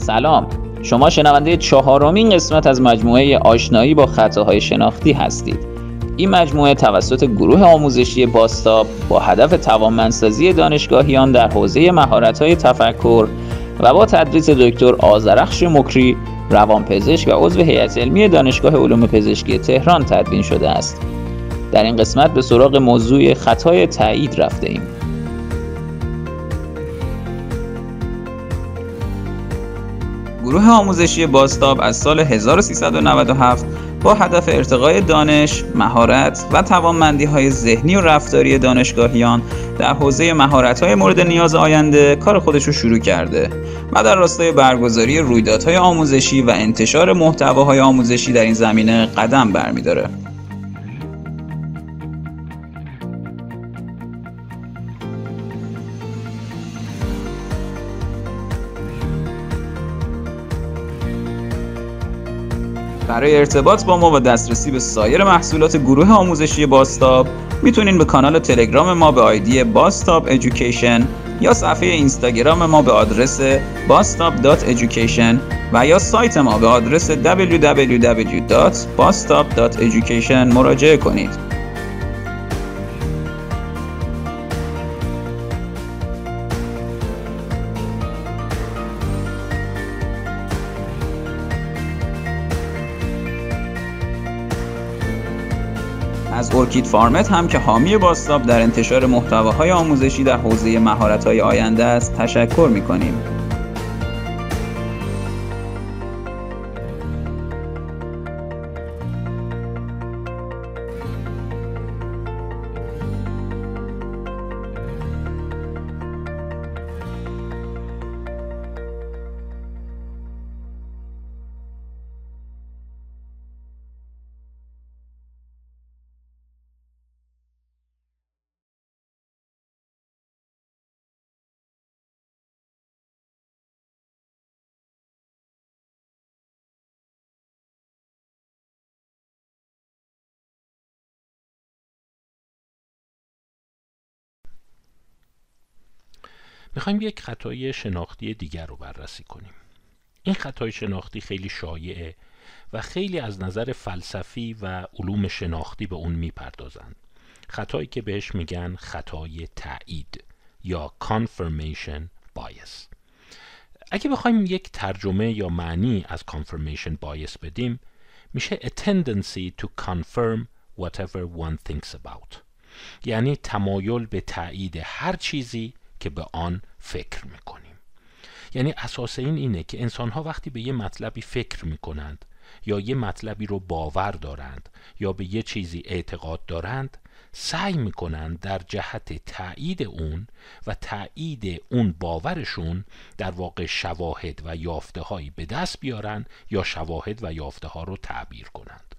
سلام. شما شنونده چهارمین قسمت از مجموعه آشنایی با خطاهای شناختی هستید. این مجموعه توسط گروه آموزشی باستاب با هدف توانمندسازی دانشگاهیان در حوزه مهارت‌های تفکر و با تدریس دکتر آزرخش مکری روانپزشک و عضو هیئت علمی دانشگاه علوم پزشکی تهران تدوین شده است. در این قسمت به سراغ موضوع خطای تایید رفته ایم. گروه آموزشی باستاب از سال 1397 با هدف ارتقای دانش، مهارت و توانمندی های ذهنی و رفتاری دانشگاهیان در حوزه مهارت های مورد نیاز آینده کار خودش رو شروع کرده و در راستای برگزاری رویدادهای آموزشی و انتشار محتواهای آموزشی در این زمینه قدم برمیداره. برای ارتباط با ما و دسترسی به سایر محصولات گروه آموزشی باستاب می‌تونین به کانال تلگرام ما به آیدی باستاب ایژوکیشن یا صفحه اینستاگرام ما به آدرس bastop.education و یا سایت ما به آدرس www.bastop.education مراجعه کنید. ارکید فارمت هم که حامی باستاب در انتشار محتواهای آموزشی در حوزه مهارت‌های آینده است تشکر می‌کنیم. می‌خوایم یک خطای شناختی دیگر رو بررسی کنیم. این خطای شناختی خیلی شایعه و خیلی از نظر فلسفی و علوم شناختی به اون می‌پردازند. خطایی که بهش میگن خطای تایید یا confirmation bias. اگه بخوایم یک ترجمه یا معنی از confirmation bias بدیم میشه a tendency to confirm whatever one thinks about. یعنی تمایل به تایید هر چیزی که به آن فکر می‌کنیم. یعنی اساس این اینه که انسان ها وقتی به یه مطلبی فکر می‌کنند یا یه مطلبی رو باور دارند یا به یه چیزی اعتقاد دارند سعی می‌کنند در جهت تایید اون و تایید اون باورشون در واقع شواهد و یافته هایی به دست بیارن یا شواهد و یافته ها رو تعبیر کنند.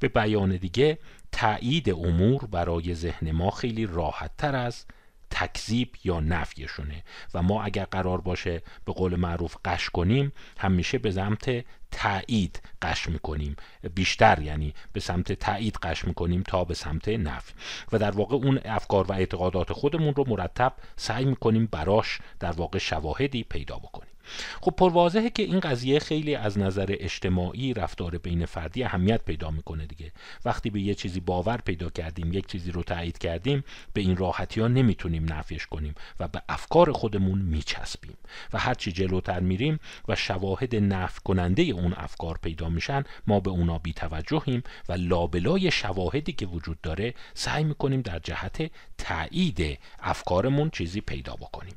به بیان دیگه تایید امور برای ذهن ما خیلی راحت تر از تکذیب یا نفیشونه. و ما اگر قرار باشه به قول معروف قش کنیم همیشه به سمت تایید قش می‌کنیم. بیشتر یعنی به سمت تایید قش می‌کنیم تا به سمت نفی. و در واقع اون افکار و اعتقادات خودمون رو مرتب سعی می‌کنیم براش در واقع شواهدی پیدا بکنیم. خب پرواضحه که این قضیه خیلی از نظر اجتماعی رفتار بین فردی اهمیت پیدا می‌کنه دیگه. وقتی به یه چیزی باور پیدا کردیم یک چیزی رو تایید کردیم به این راحتی ها نمی‌تونیم نفیش کنیم و به افکار خودمون میچسبیم و هرچی جلوتر میریم و شواهد نفی کننده اون افکار پیدا میشن ما به اونا بیتوجهیم و لابلای شواهدی که وجود داره سعی می‌کنیم در جهت تایید افکارمون چیزی پیدا بکنیم.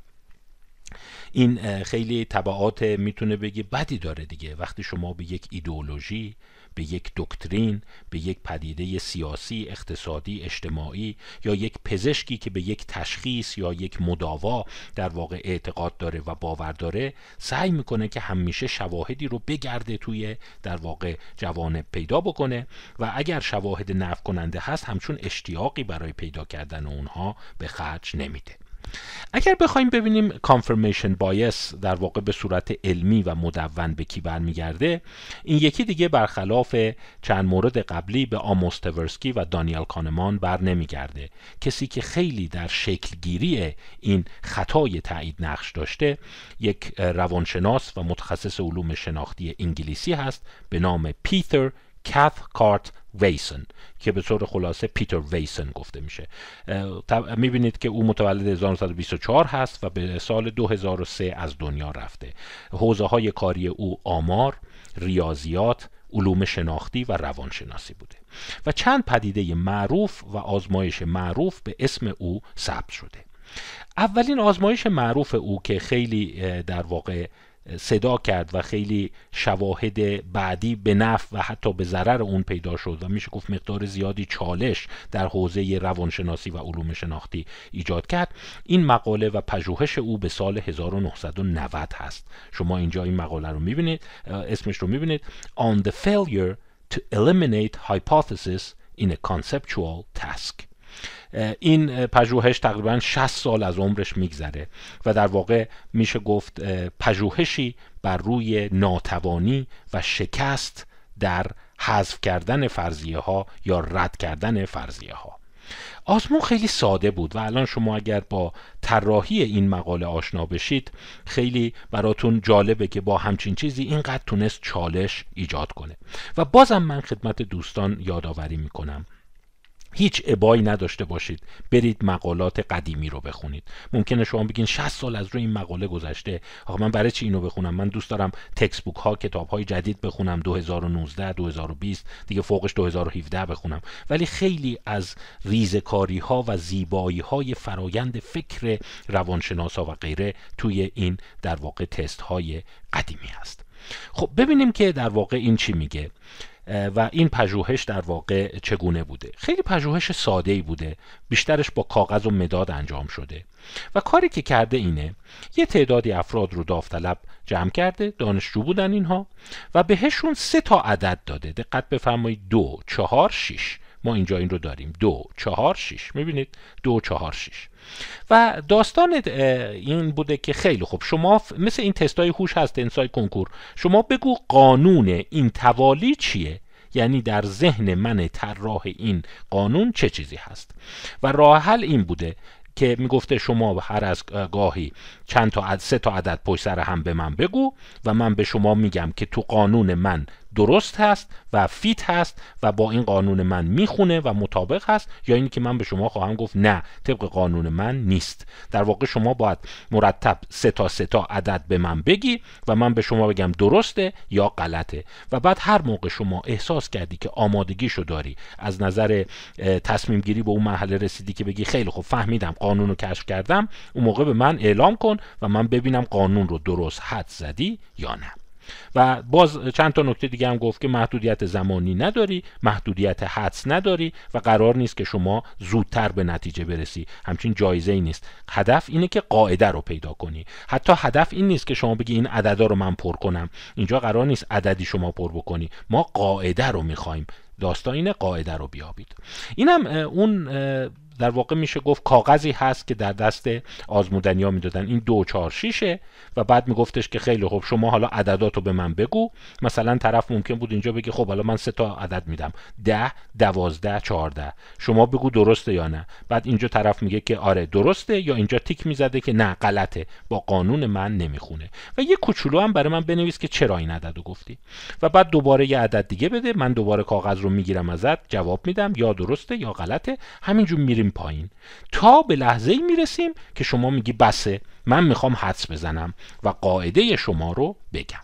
این خیلی طبعات می‌تونه بگی بدی داره دیگه. وقتی شما به یک ایدئولوژی به یک دکترین به یک پدیده سیاسی اقتصادی اجتماعی یا یک پزشکی که به یک تشخیص یا یک مداوا در واقع اعتقاد داره و باور داره سعی می‌کنه که همیشه شواهدی رو بگرده توی در واقع جوانب پیدا بکنه و اگر شواهد نف کننده هست همچون اشتیاقی برای پیدا کردن اونها به خرج نمیده. اگر بخوایم ببینیم کانفرمیشن بایس در واقع به صورت علمی و مدون به کی برمیگرده این یکی دیگه برخلاف چند مورد قبلی به آموستورسکی و دانیل کانمان بر نمیگرده کسی که خیلی در شکلگیری این خطای تایید نقش داشته یک روانشناس و متخصص علوم شناختی انگلیسی هست به نام پیتر کارت ویسن که به طور خلاصه پیتر ویسن گفته میشه. می‌بینید که او متولد 1924 هست و به سال 2003 از دنیا رفته. حوزه های کاری او آمار ریاضیات علوم شناختی و روانشناسی بوده. و چند پدیده معروف و آزمایش معروف به اسم او ثبت شده. اولین آزمایش معروف او که خیلی در واقع صدا کرد و خیلی شواهد بعدی به نفع و حتی به ضرر اون پیدا شد و میشه گفت مقدار زیادی چالش در حوزه روانشناسی و علوم شناختی ایجاد کرد. این مقاله و پژوهش او به سال 1990 هست. شما اینجا این مقاله رو می‌بینید اسمش رو می‌بینید. On the failure to eliminate hypothesis in a conceptual task. این پژوهش تقریبا 60 سال از عمرش میگذره و در واقع میشه گفت پژوهشی بر روی ناتوانی و شکست در حذف کردن فرضیه ها یا رد کردن فرضیه ها آزمون خیلی ساده بود و الان شما اگر با طراحی این مقاله آشنا بشید خیلی براتون جالبه که با همچین چیزی اینقدر تونست چالش ایجاد کنه. و بازم من خدمت دوستان یادآوری می‌کنم. هیچ ابایی نداشته باشید. برید مقالات قدیمی رو بخونید. ممکنه شما بگین 60 سال از روی این مقاله گذشته. آقا من برای چی اینو بخونم؟ من دوست دارم تکست بوک ها کتاب های جدید بخونم 2019 2020 دیگه فوقش 2017 بخونم. ولی خیلی از ریزکاری ها و زیبایی های فرایند فکر روانشناسا و غیره توی این در واقع تست های قدیمی هست. خب ببینیم که در واقع این چی میگه. و این پژوهش در واقع چگونه بوده؟ خیلی پژوهش ساده ای بوده. بیشترش با کاغذ و مداد انجام شده. و کاری که کرده اینه یه تعدادی افراد رو داوطلب جمع کرده دانشجو بودن اینها و بهشون سه تا عدد داده. دقت بفرمایید. دو چهار شیش. ما اینجا این رو داریم. دو چهار شیش. می‌بینید؟ دو چهار شیش. و داستان این بوده که خیلی خوب. شما مثل این تستای هوش هست انسای کنکور. شما بگو قانون این توالی چیه؟ یعنی در ذهن من طراح این قانون چه چیزی هست؟ و راه حل این بوده که می‌گفته شما هر از گاهی چند تا سه تا عدد پشت سر هم به من بگو و من به شما میگم که تو قانون من درست هست و فیت هست و با این قانون من می‌خونه و مطابق هست یا اینی که من به شما خواهم گفت نه طبق قانون من نیست. در واقع شما باید مرتب سه تا سه تا عدد به من بگی و من به شما بگم درسته یا غلطه. و بعد هر موقع شما احساس کردی که آمادگیشو داری از نظر تصمیم گیری به اون مرحله رسیدی که بگی خیلی خوب فهمیدم قانون رو کشف کردم اون موقع به من اعلام کن و من ببینم قانون رو درست حد زدی یا نه. و باز چند تا نکته دیگه هم گفت که محدودیت زمانی نداری محدودیت حدس نداری و قرار نیست که شما زودتر به نتیجه برسی. همچین جایزه ای نیست. هدف اینه که قاعده رو پیدا کنی. حتی هدف این نیست که شما بگی این عددا رو من پر کنم. اینجا قرار نیست عددی شما پر بکنی. ما قاعده رو می‌خوایم. داستان اینه قاعده رو بیابید. اینم اون در واقع میشه گفت کاغذی هست که در دست آزمودنی ها می‌دادن. این دو چهار شیشه و بعد میگفتش که خیلی خوب شما حالا عدداتو به من بگو. مثلا طرف ممکن بود اینجا بگه خب حالا من سه تا عدد میدم. ده دوازده چهارده. شما بگو درسته یا نه. بعد اینجا طرف میگه که آره درسته یا اینجا تیک می‌زده که نه غلطه. با قانون من نمی‌خونه. و یه کوچولو هم برای من بنویس که چرا این عددو گفتی. و بعد دوباره یه عدد دیگه بده. من دوباره کاغذ رو می‌گیرم ازت جواب میدم یا درسته یا غلطه. همینجور میریم پایین. تا به لحظه ای می‌رسیم که شما میگی بسه من می‌خوام حدس بزنم و قاعده شما رو بگم.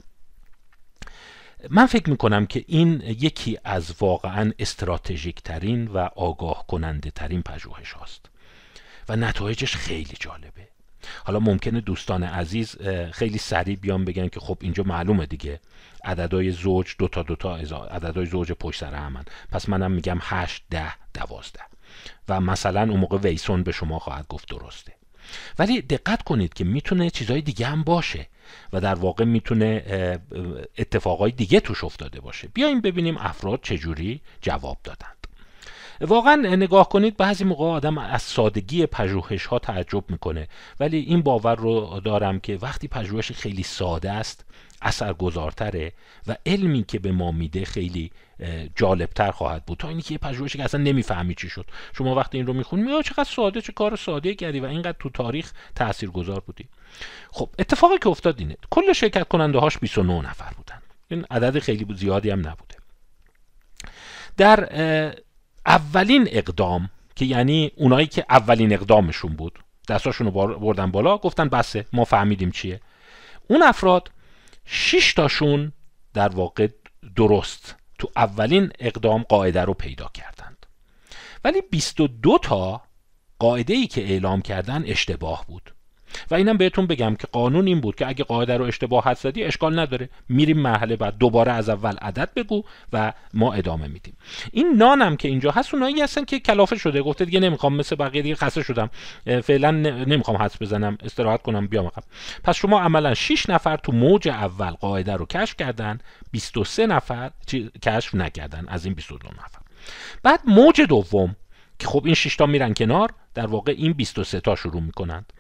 من فکر می‌کنم که این یکی از واقعا استراتژیک ترین و آگاه کننده ترین پژوهش هاست. و نتایجش خیلی جالبه. حالا ممکنه دوستان عزیز خیلی سریع بیان بگن که خب اینجا معلومه دیگه. عددهای زوج دوتا دوتا عددهای زوج پشت سر همن. پس منم میگم هشت ده دوازده. و مثلا اون موقع ویسون به شما خواهد گفت درسته. ولی دقت کنید که می‌تونه چیزهای دیگه هم باشه و در واقع می‌تونه اتفاقای دیگه توش افتاده باشه. بیایم ببینیم افراد چجوری جواب دادند. واقعا نگاه کنید بعضی موقع آدم از سادگی پژوهش ها تعجب می‌کنه. ولی این باور رو دارم که وقتی پژوهش خیلی ساده است اثرگذارتره و علمی که به ما میده خیلی جالبتر خواهد بود. تا اینکه یه پژوهشی که اصلا نمی‌فهمی چی شد. شما وقتی این رو می‌خونی میگه چقدر ساده چه کار ساده کردی و اینقدر تو تاریخ تاثیرگذار بودی. خب اتفاقی که افتاد اینه کل شرکت کننده هاش 29 نفر بودن. این عدد خیلی زیادی هم نبوده. در اولین اقدام که یعنی اونایی که اولین اقدامشون بود دستاشون رو بردن بالا گفتن بسه ما فهمیدیم چیه. اون افراد 6 تاشون در واقع درست تو اولین اقدام قاعده رو پیدا کردند. ولی 22 تا قاعده ای که اعلام کردن اشتباه بود. و اینم بهتون بگم که قانون این بود که اگه قاعده رو اشتباه حد زدی اشکال نداره. میریم مرحله بعد دوباره از اول عدد بگو و ما ادامه میدیم. این نانم که اینجا هست اونایی هستن که کلافه شده. گفته دیگه نمی‌خوام مثل بقیه دیگه خسته شدم. فعلا نمی‌خوام حدس بزنم. استراحت کنم بیام عقب. پس شما عملا 6 نفر تو موج اول قاعده رو کشف کردن. 23 نفر کشف نکردن. از این 22 نفر. بعد موج دوم که خب این 6 تا میرن کنار در واقع این 23 تا شروع می‌کنند.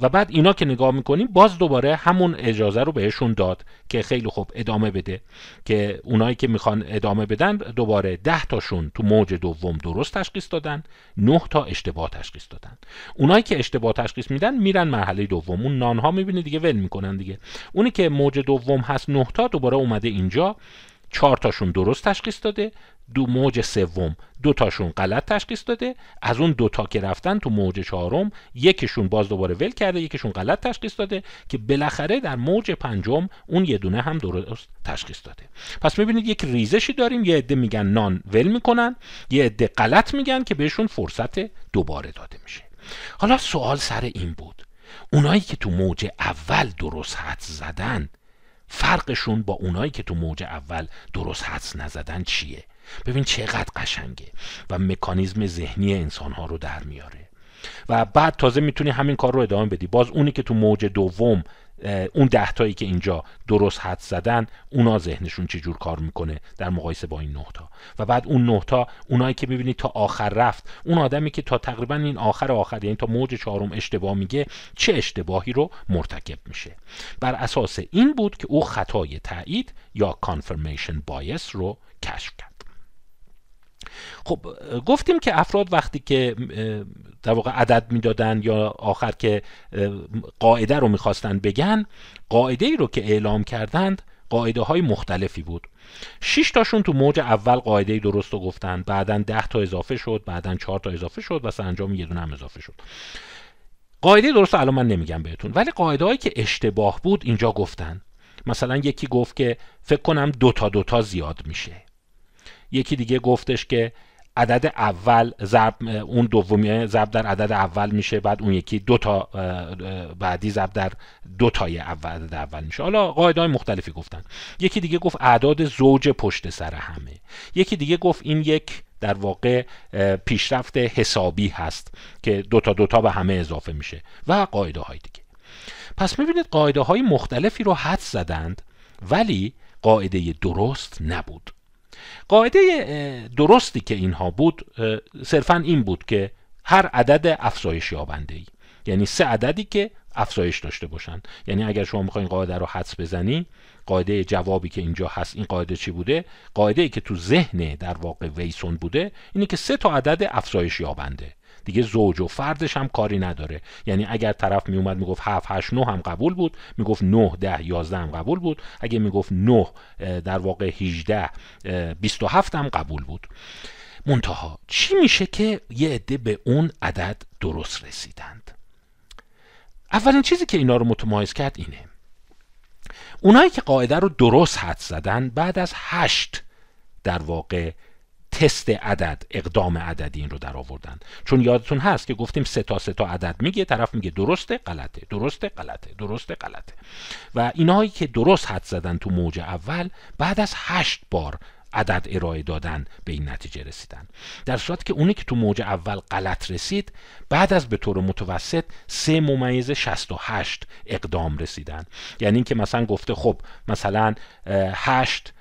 و بعد اینا که نگاه می‌کنیم باز دوباره همون اجازه رو بهشون داد که خیلی خوب ادامه بده. که اونایی که می‌خوان ادامه بدن دوباره 10 تاشون تو موج دوم درست تشخیص دادن 9 تا اشتباه تشخیص دادن. اونایی که اشتباه تشخیص میدن میرن مرحله دوم. اون نانها می‌بینی دیگه ول می‌کنن دیگه. اونی که موج دوم هست 9 تا دوباره اومده اینجا. چهار تاشون درست تشخیص داده دو موج سوم دو تاشون غلط تشخیص داده. از اون دو تا که رفتن تو موج چهارم یکیشون باز دوباره ول کرده یکیشون غلط تشخیص داده که بالاخره در موج پنجم اون یه دونه هم درست تشخیص داده. پس می‌بینید یک ریزشی داریم یه عده میگن نان ول می‌کنن یه عده غلط میگن که بهشون فرصت دوباره داده میشه. حالا سوال سر این بود. اونایی که تو موج اول درست حد زدن فرقشون با اونایی که تو موج اول درست حدس نزدن چیه؟ ببین چقدر قشنگه و مکانیزم ذهنی انسانها رو در میاره. و بعد تازه می‌تونی همین کار رو ادامه بدی. باز اونی که تو موج دوم اون دهتایی که اینجا درست حد زدن اونا ذهنشون چجور کار می‌کنه در مقایسه با این نهتا و بعد اون نهتا اونایی که می‌بینید تا آخر رفت اون آدمی که تا تقریبا این آخر آخر یعنی تا موج چهارم اشتباه میگه چه اشتباهی رو مرتکب میشه. بر اساس این بود که او خطای تایید یا کانفرمیشن بایس رو کشف کرد. خب گفتیم که افراد وقتی که در واقع عدد می‌دادن یا آخر که قاعده رو می‌خواستن بگن قاعده ای رو که اعلام کردند قاعده های مختلفی بود. شش تاشون تو موج اول قاعده درست رو گفتن. بعدا ده تا اضافه شد بعدا چهار تا اضافه شد و سرانجام یه دونه هم اضافه شد. قاعده درست الان من نمیگم بهتون ولی قاعده هایی که اشتباه بود اینجا گفتن. مثلا یکی گفت که فکر کنم دوتا دوتا زیاد میشه. یکی دیگه گفتش که عدد اول ضرب اون دومی ضرب در عدد اول میشه بعد اون یکی دو تا بعدی ضرب در دو تای اول عدد اول میشه. حالا قاعده های مختلفی گفتن. یکی دیگه گفت اعداد زوج پشت سر همه. یکی دیگه گفت این یک در واقع پیشرفت حسابی هست که دو تا دو تا به همه اضافه میشه و قاعده های دیگه. پس می‌بینید قاعده های مختلفی رو حد زدند ولی قاعده درست نبود. قاعده درستی که اینها بود صرفا این بود که هر عدد افزایش یابنده ای یعنی سه عددی که افزایش داشته باشن یعنی اگر شما می‌خواین قاعده رو حدس بزنی قاعده جوابی که اینجا هست این قاعده چی بوده؟ قاعده ای که تو ذهن در واقع ویسون بوده اینه که سه تا عدد افزایش یابنده. دیگه زوج و فردش هم کاری نداره. یعنی اگر طرف می اومد می‌گفت 7 8 9 هم قبول بود می‌گفت 9 10 11 هم قبول بود. اگه می‌گفت 9 در واقع 18 27 هم قبول بود. منتها چی میشه که یه عده به اون عدد درست رسیدند؟ اولین چیزی که اینا رو متمایز کرد اینه. اونایی که قاعده رو درست حد زدن بعد از هشت در واقع تست عدد اقدام عددی این رو در آوردن. چون یادتون هست که گفتیم سه تا سه تا عدد میگه طرف میگه درسته غلطه درسته غلطه درسته غلطه. و اینایی که درست حد زدن تو موج اول بعد از هشت بار عدد ارائه دادن به این نتیجه رسیدن. در صورت که اونی که تو موج اول غلط رسید بعد از به طور متوسط سه ممیز 68 اقدام رسیدن. یعنی اینکه مثلا گفته خب مثلا هشت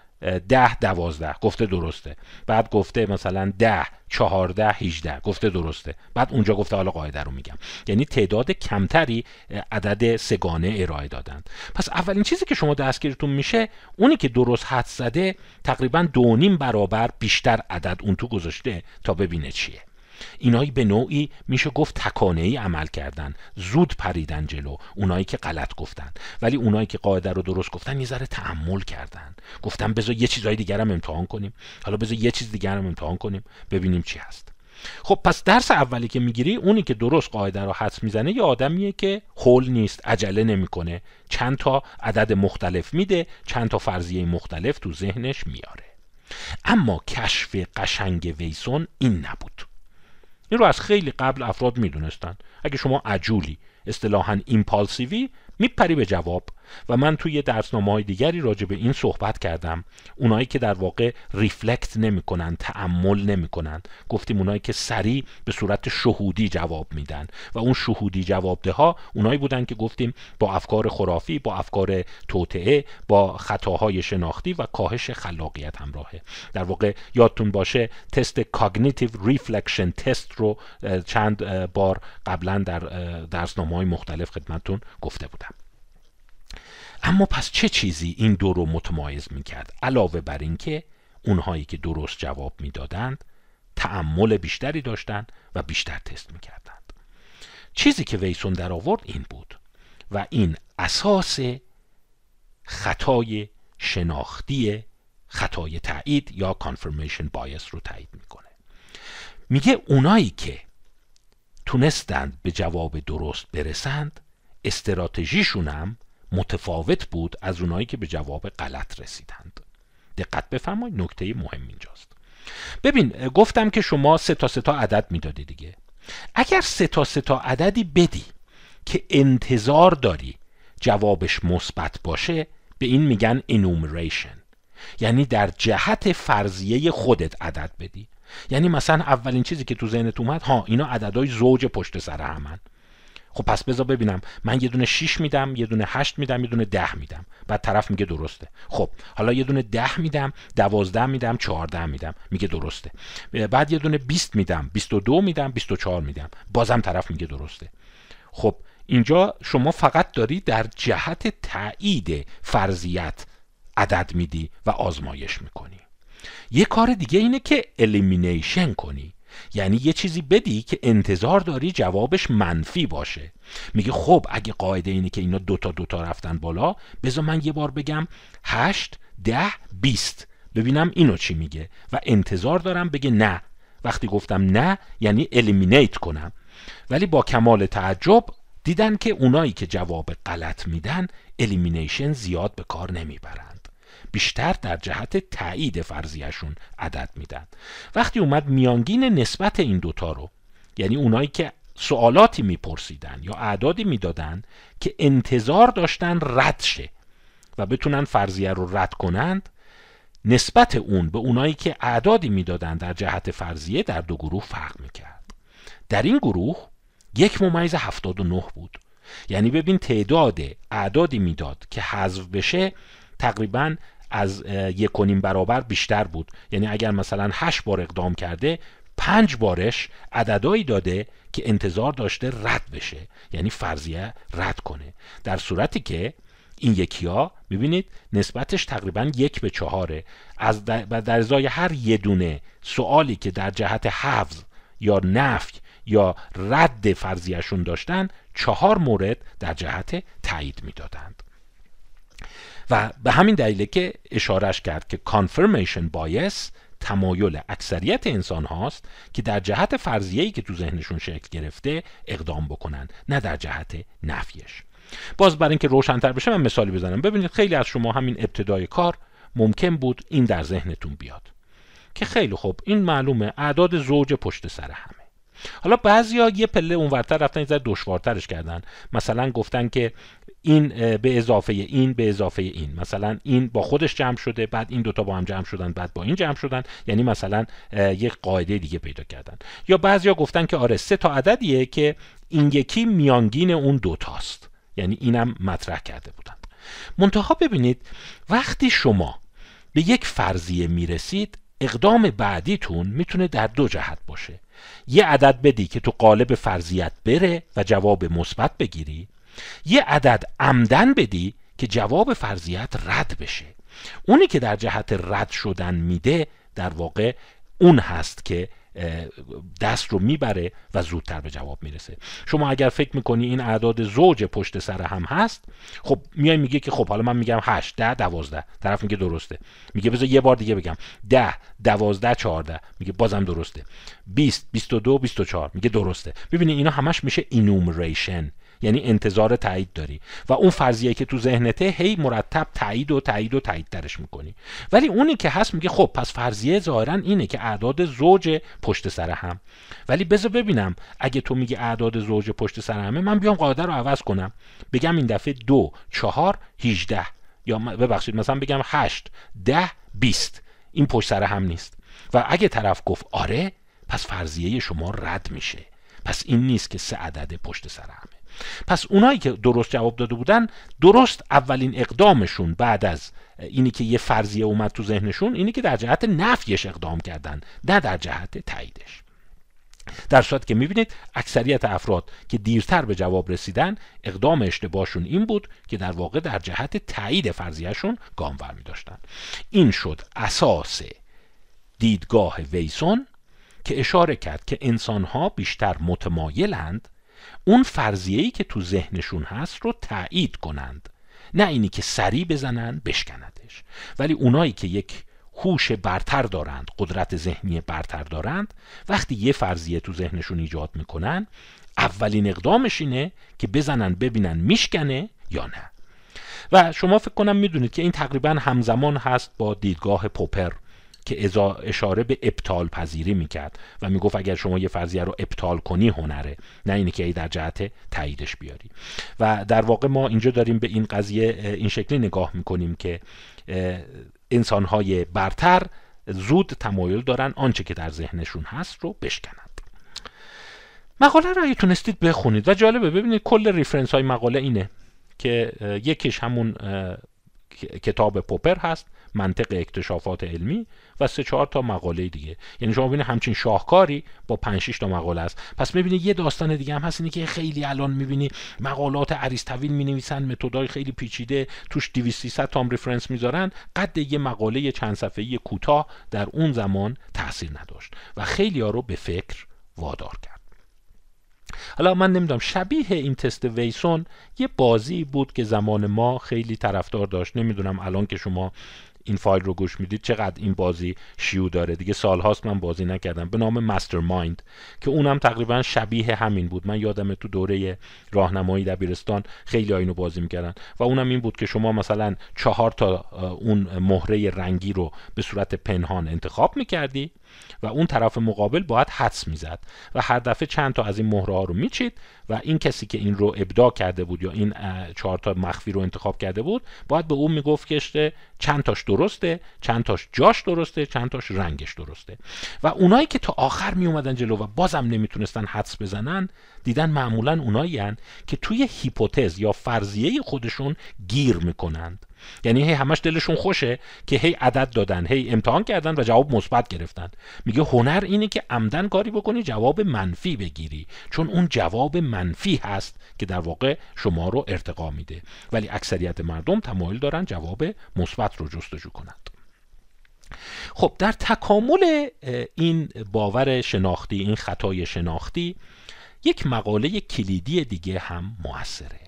ده دوازده گفته درسته. بعد گفته مثلا ده چهارده هیجده گفته درسته. بعد اونجا گفته حالا قاعده رو میگم. یعنی تعداد کمتری عدد سگانه ارائه دادن پس اولین چیزی که شما دستگیرتون میشه اونی که درست حد زده تقریبا دو نیم برابر بیشتر عدد اون تو گذاشته تا ببینه چیه. اینایی به نوعی میشه گفت تکانه ای عمل کردن. زود پریدن جلو. اونایی که غلط گفتن. ولی اونایی که قاعده رو درست گفتن یه ذره تعمل کردن. گفتن بذار یه چیزای دیگر هم امتحان کنیم. حالا بذار یه چیز دیگر هم امتحان کنیم. ببینیم چی هست. خب پس درس اولی که می‌گیری اونی که درست قاعده رو حدس می‌زنه یه آدمیه که هول نیست عجله نمی‌کنه. چند تا عدد مختلف میده چند تا فرضیه مختلف تو ذهنش میاره اما کشف قشنگ ویسون این نبود. این رو از خیلی قبل افراد می‌دونستن. اگه شما عجولی اصطلاحا impulsive ی میپری به جواب. و من توی درسنامه های دیگری راجع به این صحبت کردم. اونایی که در واقع reflect نمی‌کنن تأمل نمی‌کنن. گفتیم اونایی که سریع به صورت شهودی جواب میدن. و اون شهودی جوابده ها اونایی بودن که گفتیم با افکار خرافی با افکار توطئه با خطاهای شناختی و کاهش خلاقیت همراهه. در واقع یادتون باشه تست cognitive reflection test رو چند بار قبلا در درسنامه های مختلف خدمتتون گفته بودم. اما پس چه چیزی این دو رو متمایز می‌کرد؟ علاوه بر اینکه اونهایی که درست جواب می‌دادند تعمل بیشتری داشتند و بیشتر تست می‌کردند. چیزی که ویسون در آورد این بود و این اساس خطای شناختی خطای تایید یا کانفرمیشن بایس رو تایید می‌کنه. میگه اونایی که تونستند به جواب درست برسند استراتژیشون هم متفاوت بود از اونایی که به جواب غلط رسیدند. دقت بفرمایید نکته مهم اینجاست. ببین گفتم که شما سه تا سه تا عدد می‌دادی دیگه. اگر سه تا سه تا عددی بدی که انتظار داری جوابش مثبت باشه به این میگن انومریشن یعنی در جهت فرضیه خودت عدد بدی. یعنی مثلا اولین چیزی که تو ذهنت اومد ها اینا عددهای زوج پشت سر همن. خب پس بذار ببینم. من یه دونه 6 میدم یه دونه 8 میدم یه دونه 10 میدم. بعد طرف میگه درسته. خب حالا یه دونه 10 میدم 12 میدم 14 میدم. میگه درسته. بعد یه دونه 20 میدم 22 میدم 24 میدم. بازم طرف میگه درسته. خب اینجا شما فقط داری در جهت تایید فرضیت عدد میدی و آزمایش می‌کنی. یه کار دیگه اینه که الیمینیشن کنی. یعنی یه چیزی بدی که انتظار داری جوابش منفی باشه. میگه خب اگه قاعده اینه که اینا دوتا دوتا رفتن بالا بذار من یه بار بگم هشت ده بیست. ببینم اینو چی میگه. و انتظار دارم بگه نه. وقتی گفتم نه یعنی الیمینیت کنم. ولی با کمال تعجب دیدن که اونایی که جواب غلط میدن الیمینیشن زیاد به کار نمی‌برن. بیشتر در جهت تایید فرضیشون عدد میدن. وقتی اومد میانگین نسبت این دوتا رو یعنی اونایی که سوالاتی میپرسیدن یا اعدادی می‌دادن که انتظار داشتن رد شه و بتونن فرضیه رو رد کنند نسبت اون به اونایی که اعدادی می‌دادن در جهت فرضیه در دو گروه فرق می‌کرد. در این گروه یک ممیز 79 بود. یعنی ببین تعداد اعدادی می‌داد که حذف بشه تقریبا از یک و برابر بیشتر بود. یعنی اگر مثلا هشت بار اقدام کرده پنج بارش عددهایی داده که انتظار داشته رد بشه. یعنی فرضیه رد کنه. در صورتی که این یکی ها می‌بینید نسبتش تقریبا یک به چهاره. از در ازای هر یه دونه سوالی که در جهت حفظ یا نفی یا رد فرضیهشون داشتن چهار مورد در جهت تایید می‌دادند. به همین دلیله که اشارش کرد که کانفرمیشن بایس تمایل اکثریت انسان هاست که در جهت فرضیه‌ای که تو ذهنشون شکل گرفته اقدام بکنن نه در جهت نفیش. باز برای اینکه روشنتر بشه من مثالی بزنم. ببینید خیلی از شما همین ابتدای کار ممکن بود این در ذهنتون بیاد. که خیلی خوب این معلومه اعداد زوج پشت سر همه. حالا بعضیا یه پله اونورتر رفتن یه دشوارترش کردن. مثلا گفتن که این به اضافه این به اضافه این. مثلا این با خودش جمع شده بعد این دوتا با هم جمع شدن بعد با این جمع شدن. یعنی مثلا یک قاعده دیگه پیدا کردن. یا بعضیا گفتن که آره سه تا عددیه که این یکی میانگین اون دوتاست یعنی اینم مطرح کرده بودن. منتها ببینید وقتی شما به یک فرضیه می‌رسید اقدام بعدیتون می‌تونه در دو جهت باشه. یه عدد بدی که تو قالب فرضیت بره و جواب مثبت بگیری یه عدد عمدن بدی که جواب فرضیت رد بشه. اونی که در جهت رد شدن میده در واقع اون هست که دست رو می‌بره و زودتر به جواب می‌رسه. شما اگر فکر می‌کنی این اعداد زوج پشت سر هم هست خب میای میگه که خب حالا من میگم 8 ده 12 طرف میگه درسته. میگه بذار یه بار دیگه بگم. 10 12 14 میگه بازم درسته. 20 22 24 میگه درسته. ببینید اینا همش میشه انومریشن یعنی انتظار تایید داری. و اون فرضیه که تو ذهنته هی مرتب تایید و تایید و تایید درش می‌کنی. ولی اونی که هست میگه خب پس فرضیه ظاهرا اینه که اعداد زوج پشت سر هم. ولی بذار ببینم اگه تو میگه اعداد زوج پشت سر همه من بیام قاعده رو عوض کنم. بگم این دفعه دو چهار هیچده یا ببخشید مثلا بگم هشت ده بیست. این پشت سر هم نیست. و اگه طرف گفت آره پس فرضیه شما رد میشه. پس این نیست که سه عدد پشت سر همه. پس اونایی که درست جواب داده بودن درست اولین اقدامشون بعد از اینی که یه فرضیه اومد تو ذهنشون اینی که در جهت نفیش اقدام کردن نه در جهت تاییدش. در صورت که می‌بینید اکثریت افراد که دیرتر به جواب رسیدن اقدام اشتباهشون این بود که در واقع در جهت تایید فرضیهشون گام می داشتن این شد اساس دیدگاه ویسون که اشاره کرد که انسانها بیشتر متمایلند اون فرضیه‌ای که تو ذهنشون هست رو تایید کنند. نه اینی که سری بزنن بشکندش ولی اونایی که یک هوش برتر دارند قدرت ذهنی برتر دارند وقتی یه فرضیه تو ذهنشون ایجاد می‌کنن اولین اقدامش اینه که بزنن ببینن میشکنه یا نه. و شما فکر کنم می‌دونید که این تقریبا همزمان هست با دیدگاه پوپر. که اشاره به ابطال پذیری می‌کرد و می‌گفت اگر شما یه فرضیه رو ابطال کنی هنره. نه اینی که ای در جهت تاییدش بیاری. و در واقع ما اینجا داریم به این قضیه این شکلی نگاه می‌کنیم که انسانهای برتر زود تمایل دارن آنچه که در ذهنشون هست رو بشکنند. مقاله رو اگه تونستید بخونید. و جالبه ببینید کل reference های مقاله اینه که یکیش همون کتاب پوپر هست منطق اکتشافات علمی و سه چهار تا مقاله دیگه. یعنی شما ببینید همچین شاهکاری با 5 6 تا مقاله است. پس می‌بینید یه داستان دیگه هم هست اینه که خیلی الان می‌بینی مقالات عریض می نویسن متدهای خیلی پیچیده توش 200 300 تا reference می‌ذارن. قد یه مقاله چند صفحه‌ای کوتاه در اون زمان تاثیر نداشت و خیلی ها رو به فکر وادار کرد. حالا من نمی‌دونم شبیه این تست ویسون یه بازی بود که زمان ما خیلی طرفدار داشت. نمی‌دونم الان که شما این فایل رو گوش می‌دید چقدر این بازی شیو داره. دیگه سالهاست من بازی نکردم. به نام مستر مایند که اونم تقریبا شبیه همین بود. من یادم تو دوره راهنمایی دبیرستان خیلی اینو بازی می‌کردن. و اونم این بود که شما مثلا چهار تا اون مهره رنگی رو به صورت پنهان انتخاب می‌کردی و اون طرف مقابل باید حدس می‌زد و هر دفعه چند تا از این مهره ها رو میچید و این کسی که این رو ابداع کرده بود یا این چهار تا مخفی رو انتخاب کرده بود باید به اون می‌گفت که چند تاش درسته چند تاش جاش درسته چند تاش رنگش درسته. و اونایی که تا آخر می اومدن جلو و بازم نمی‌تونستن حدس بزنن دیدن معمولا اونایی که توی هیپوتز یا فرضیه خودشون گیر می‌کنند. یعنی هی همش دلشون خوشه که هی عدد دادن هی امتحان کردن و جواب مثبت گرفتن. میگه هنر اینه که عمدن کاری بکنی جواب منفی بگیری. چون اون جواب منفی هست که در واقع شما رو ارتقا میده. ولی اکثریت مردم تمایل دارن جواب مثبت رو جستجو کنند. خب در تکامل این باور شناختی این خطای شناختی یک مقاله کلیدی دیگه هم موثره.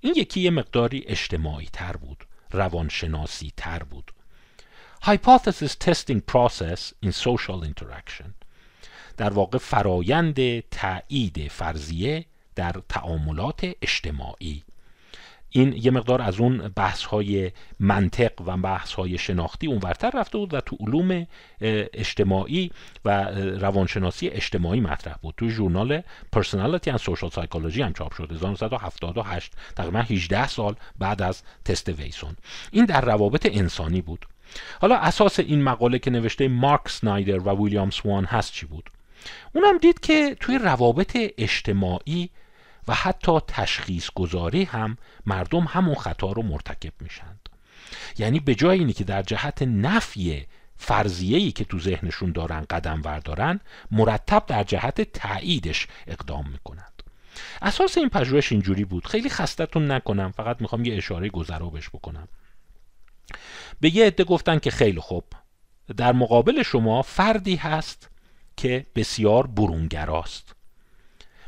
این یکی یه مقداری اجتماعی تر بود. روانشناسی تر بود. Hypothesis Testing Process in Social Interaction در واقع فرایند تایید فرضیه در تعاملات اجتماعی. این یه مقدار از اون بحث های منطق و بحث های شناختی اونورتر رفته بود و تو علوم اجتماعی و روانشناسی اجتماعی مطرح بود. تو ژورنال Personality and Social Psychology هم چاپ شد. 1978 تقریبا 18 سال بعد از تست ویسون. این در روابط انسانی بود. حالا اساس این مقاله که نوشته مارک سنایدر و ویلیام سوان هست چی بود؟ اونم دید که توی روابط اجتماعی و حتی تشخیص گذاری هم مردم همون خطا رو مرتکب میشند. یعنی به جای اینی که در جهت نفی فرضیه‌ای که تو ذهنشون دارن قدم وردارن مرتب در جهت تاییدش اقدام می‌کنند. اساس این پژوهش اینجوری بود. خیلی خستتون نکنم فقط می‌خوام یه اشاره گذرا بهش بکنم. به یه عده گفتن که خیلی خوب. در مقابل شما فردی هست که بسیار برونگراست.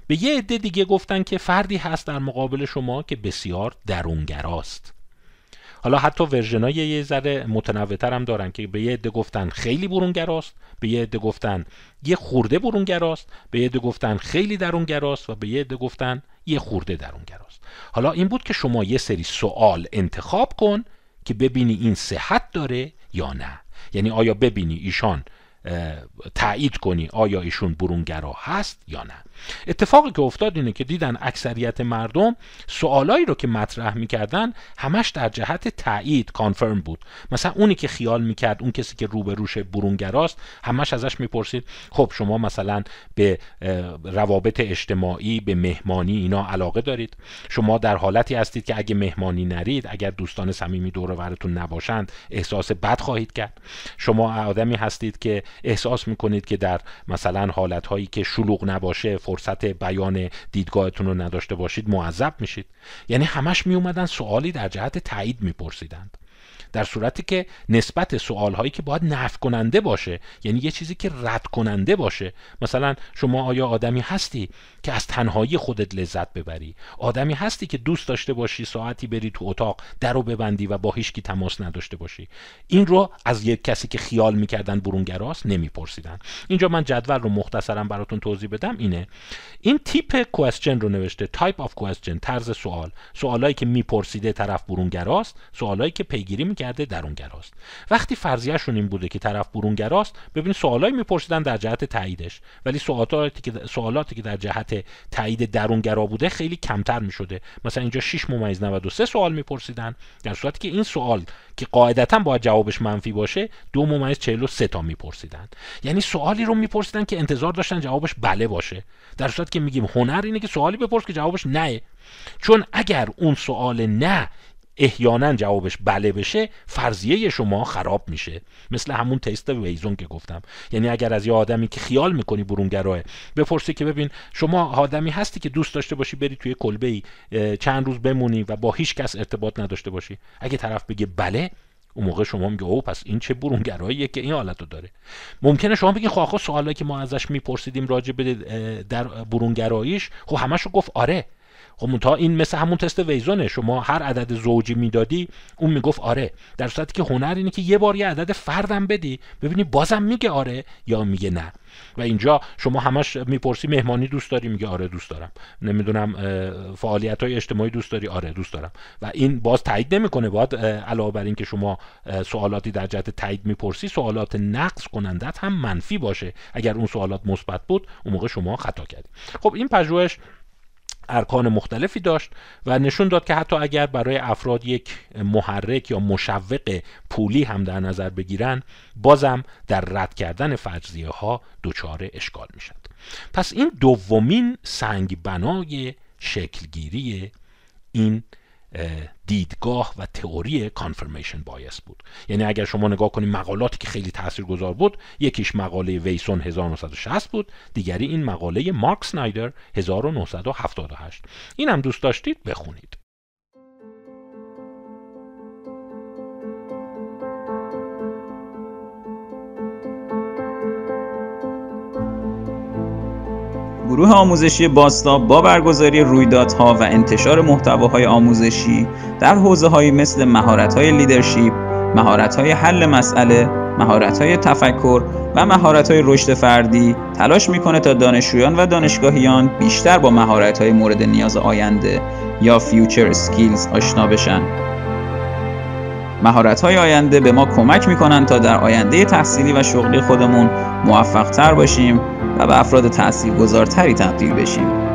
به یه عده دیگه گفتن که فردی هست در مقابل شما که بسیار درونگراست. حالا حتی ورژنای یه ذره متنوعتر هم دارن که به یه عده گفتن خیلی برونگراست به یه عده گفتن یه خورده برونگراست به یه عده گفتن خیلی درونگراست و به یه عده گفتن یه خورده درونگراست. حالا این بود که شما یه سری سوال انتخاب کن که ببینی این صحت داره یا نه. یعنی آیا ببینی ایشان تایید کنی آیا ایشون برونگرا هست یا نه. اتفاقی که افتاد اینه که دیدن اکثریت مردم سوالایی رو که مطرح می‌کردن همش در جهت تایید کانفرم بود. مثلا اونی که خیال می‌کرد اون کسی که روبروش برونگراست همش ازش می‌پرسید خب شما مثلا به روابط اجتماعی به مهمانی اینا علاقه دارید؟ شما در حالتی هستید که اگه مهمانی نرید اگر دوستان صمیمی دور ورتون نباشند احساس بد خواهید کرد. شما آدمی هستید که احساس می‌کنید که در مثلا حالتهایی که شلوغ نباشه فرصت بیان دیدگاهتون رو نداشته باشید معذب میشید. یعنی همش می اومدن سوالی در جهت تایید میپرسیدند. در صورتی که نسبت سوال هایی که باید نف کننده باشه یعنی یه چیزی که رد کننده باشه. مثلا شما آیا آدمی هستی که از تنهایی خودت لذت ببری؟ آدمی هستی که دوست داشته باشی ساعتی بری تو اتاق در رو ببندی و با هیچکی تماس نداشته باشی. این رو از یک کسی که خیال می‌کردن برونگراست نمیپرسیدن. اینجا من جدول رو مختصرا براتون توضیح بدم اینه. این type question رو نوشته type of question طرز سوال. سوالایی که میپرسیده طرف برونگراست. سوالایی که پیگیری می‌کرده درونگراست وقتی فرضیهشون این بوده که طرف برونگراست ببینید سوالایی میپرسیدن در جهت تاییدش. ولی سوالاتی که سوالاتی که در جهت تایید درونگرا بوده خیلی کمتر می شده مثلا اینجا 6 ممیز 93 سوال میپرسیدن. در صورتی که این سوال که قاعدتا باید جوابش منفی باشه دو ممیز 43 تا میپرسیدن. یعنی سوالی رو میپرسیدن که انتظار داشتن جوابش بله باشه. در صورتی که میگیم هنر اینه که سوالی بپرس که جوابش نه. چون اگر اون سوال نه احیانا جوابش بله بشه فرضیه شما خراب میشه. مثل همون تست ویزون که گفتم. یعنی اگر از یه آدمی که خیال می‌کنی برونگراه بپرسی که ببین شما آدمی هستی که دوست داشته باشی بری توی کلبه ای چند روز بمونی و با هیچ کس ارتباط نداشته باشی. اگه طرف بگه بله اون موقع شما میگه او پس این چه برونگراییه که این حالت رو داره. ممکنه شما بگین خب آقا سوالایی که ما ازش میپرسیدیم راجع به در برونگراییش خب همشو گفت آره. خب تا این مثل همون تست ویزونه. شما هر عدد زوجی می‌دادی اون می‌گفت آره. در صورتی که هنر اینه که یه بار یه عدد فردم بدی ببینی بازم میگه آره یا میگه نه. و اینجا شما همش می‌پرسی مهمانی دوست داری؟ میگه آره دوست دارم. نمی‌دونم فعالیت های اجتماعی دوست داری؟ آره دوست دارم. و این باز تایید نمی‌کنه. باید علاوه بر اینکه شما سوالاتی در جهت تایید می‌پرسی سوالات نقص کنندت هم منفی باشه. اگر اون سوالات مثبت بود اون موقع شما خطا کردی. خب این پژوهش ارکان مختلفی داشت و نشون داد که حتی اگر برای افراد یک محرک یا مشوق پولی هم در نظر بگیرن بازم در رد کردن فرضیه ها دچار اشکال می‌شد. پس این دومین سنگ بنای شکلگیری این دیدگاه و تئوری کانفرمیشن بایس بود. یعنی اگر شما نگاه کنید مقالاتی که خیلی تاثیرگذار بود یکیش مقاله ویسون 1960 بود دیگری این مقاله مارک سنایدر 1978 این هم دوست داشتید بخونید. گروه آموزشی باستا با برگزاری رویدادها و انتشار محتواهای آموزشی در حوزه مثل مهارت های leadership، مهارت های حل مسئله، مهارت های تفکر و مهارت های رشد فردی تلاش می‌کنه تا دانشجویان و دانشگاهیان بیشتر با مهارت های مورد نیاز آینده یا future skills آشنا بشن. مهارت های آینده به ما کمک می‌کنن تا در آینده تحصیلی و شغلی خودمون موفق تر باشیم و به افراد تاثیرگذارتری تبدیل بشیم.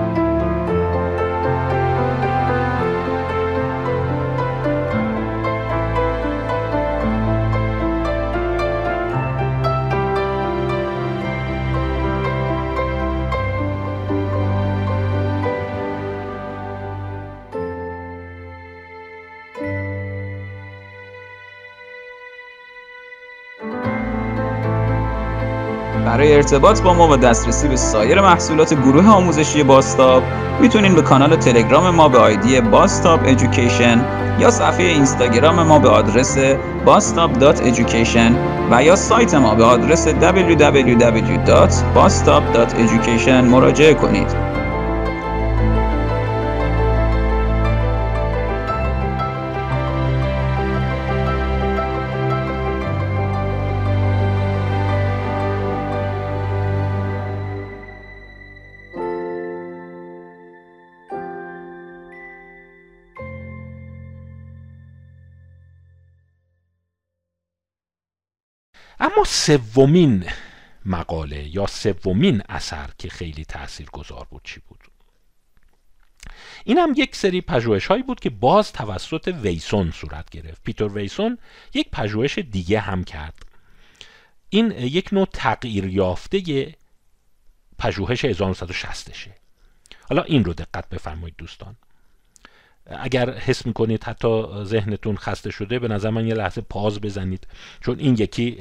ارتباط با ما و دسترسی به سایر محصولات گروه آموزشی باستاب می‌تونین به کانال تلگرام ما به آیدی باستاب ایژوکیشن یا صفحه اینستاگرام ما به آدرس bastab.education و یا سایت ما به آدرس www.bastab.education مراجعه کنید. اما سومین مقاله یا سومین اثر که خیلی تأثیر گذار بود چی بود؟ این هم یک سری پژوهش هایی بود که باز توسط ویسون صورت گرفت. پیتر ویسون یک پژوهش دیگه هم کرد. این یک نوع تغییر یافته پژوهش 1960 شه. حالا این رو دقت بفرمایید دوستان. اگر حس می‌کنید حتی ذهنتون خسته شده به نظر من یه لحظه پاز بزنید. چون این یکی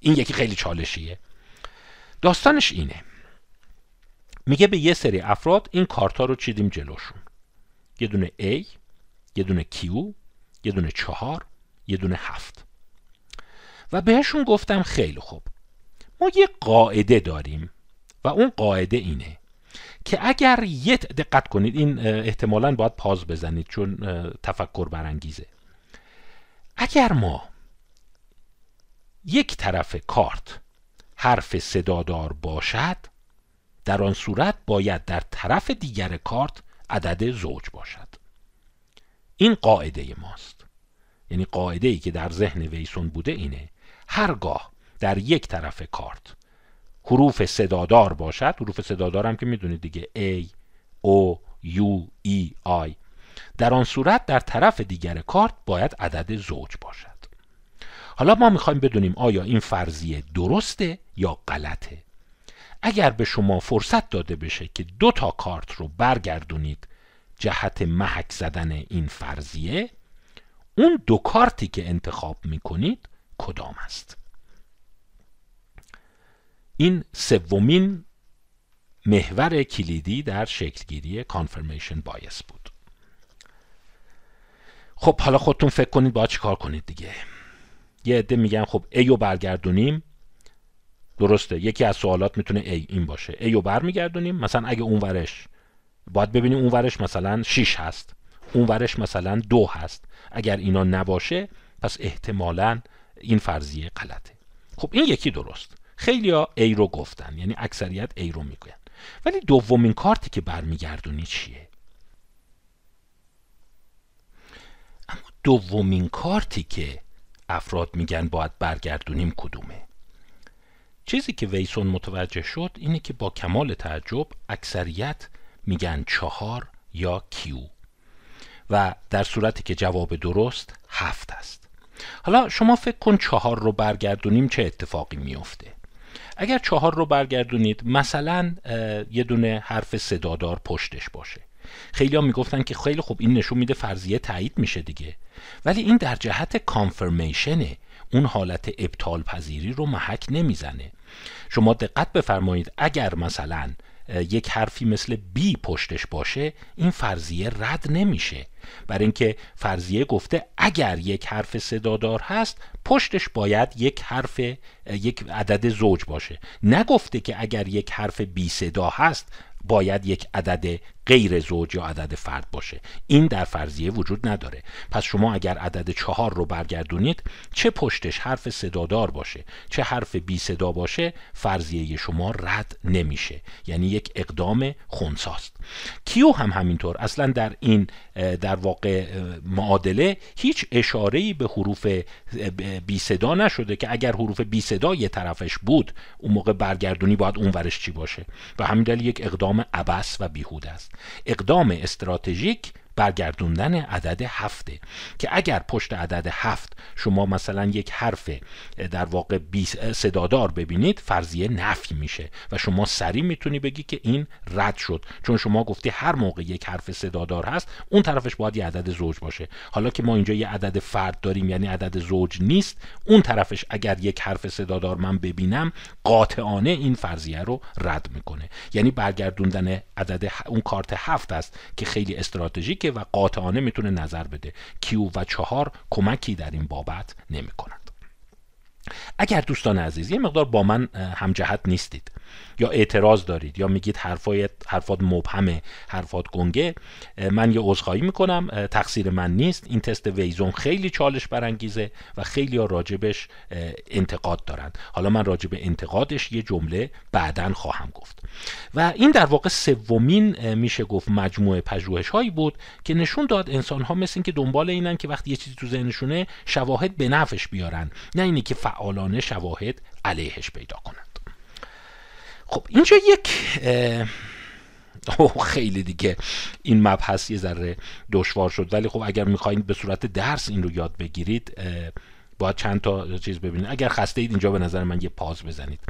این یکی خیلی چالشیه. داستانش اینه. میگه به یه سری افراد این کارتا رو چیدیم جلوشون. یه دونه A یه دونه Q یه دونه چهار یه دونه هفت. و بهشون گفتم خیلی خوب. ما یه قاعده داریم و اون قاعده اینه. که اگر یه دقت کنید این احتمالا باید پاز بزنید چون تفکر برانگیزه. اگر ما یک طرف کارت حرف صدادار باشد در آن صورت باید در طرف دیگر کارت عدد زوج باشد. این قاعده ماست. یعنی قاعده ای که در ذهن ویسون بوده اینه هرگاه در یک طرف کارت حروف صدادار باشد. حروف صدادار هم که می‌دونید دیگه. A, O, U, E, I. در آن صورت در طرف دیگر کارت باید عدد زوج باشد. حالا ما می‌خوایم بدونیم آیا این فرضیه درسته یا غلطه. اگر به شما فرصت داده بشه که دو تا کارت رو برگردونید جهت محک زدن این فرضیه اون دو کارتی که انتخاب می‌کنید کدام است؟ این سومین محور کلیدی در شکلگیری کانفرمیشن بایس بود. خب حالا خودتون فکر کنید باید چیکار کنید دیگه. یه عده میگن خب ای رو برگردونیم. درسته یکی از سوالات می‌تونه ای این باشه. ای رو برمیگردونیم. مثلا اگه اون ورش باید ببینیم اون ورش مثلا 6 هست. اون ورش مثلا دو هست. اگر اینا نباشه پس احتمالا این فرضیه غلطه. خب این یکی درست. خیلی ها ای رو گفتن یعنی اکثریت ای رو میگن ولی دومین کارتی که برمیگردونی چیه؟ اما دومین کارتی که افراد میگن باید برگردونیم کدومه؟ چیزی که ویسون متوجه شد اینه که با کمال تعجب اکثریت میگن چهار یا کیو. و در صورتی که جواب درست هفت است. حالا شما فکر کن چهار رو برگردونیم چه اتفاقی میفته؟ اگر چهار رو برگردونید مثلا یه دونه حرف صدادار پشتش باشه. خیلی ها می‌گفتن که خیلی خوب این نشون میده فرضیه تایید میشه دیگه. ولی این در جهت کانفرمیشنه اون حالت ابطال پذیری رو محک نمی‌زنه. شما دقت بفرمایید اگر مثلا یک حرفی مثل بی پشتش باشه این فرضیه رد نمیشه. برای اینکه فرضیه گفته اگر یک حرف صدادار هست پشتش باید یک حرف یک عدد زوج باشه. نگفته که اگر یک حرف بی صدا هست باید یک عدد غیر زوج یا عدد فرد باشه. این در فرضیه وجود نداره. پس شما اگر عدد چهار رو برگردونید چه پشتش حرف صدادار باشه چه حرف بی صدا باشه فرضیه شما رد نمیشه. یعنی یک اقدام خونساست. کیو هم همینطور؟ اصلا در این در واقع معادله هیچ اشاره به حروف بی صدا نشده که اگر حروف بی صدا یه طرفش بود اون موقع برگردونی باید اون ورش چی باشه؟ و همین دلیل یک اقدام عبس و بیهوده است. اقدام استراتژیک برگردوندن عدد هفته. که اگر پشت عدد هفت شما مثلا یک حرف در واقع صدادار ببینید فرضیه نفی میشه و شما سریع می‌تونی بگی که این رد شد. چون شما گفتی هر موقع یک حرف صدادار هست اون طرفش باید یه عدد زوج باشه. حالا که ما اینجا یه عدد فرد داریم یعنی عدد زوج نیست اون طرفش اگر یک حرف صدادار من ببینم قاطعانه این فرضیه رو رد می‌کنه. یعنی برگردوندن عدد اون کارت هفت است که خیلی استراتژیکه و قاطعانه می‌تونه نظر بده. کیو و چهار کمکی در این بابت نمی‌کنند اگر دوستان عزیز یه مقدار با من همجهت نیستید. یا اعتراض دارید یا میگید حرفای حرفات مبهمه حرفات گنگه من یه عذرخواهی می‌کنم. تقصیر من نیست. این تست ویزون خیلی چالش برانگیزه و خیلی ها راجبش انتقاد دارن حالا من راجب انتقادش یه جمله بعدا خواهم گفت. و این در واقع سومین میشه گفت مجموعه پژوهش هایی بود که نشون داد انسان ها مثل که دنبال اینن که وقتی یه چیزی تو ذهنشونه شواهد به نفعش بیارن نه اینی که فعالانه شواهد علیهش پیدا کنند. خب اینجا یک اوه خیلی دیگه. این مبحث یه ذره دشوار شد. ولی خب اگر می‌خواین به صورت درس این رو یاد بگیرید باید چند تا چیز ببینید. اگر خسته اید اینجا به نظر من یه پاز بزنید.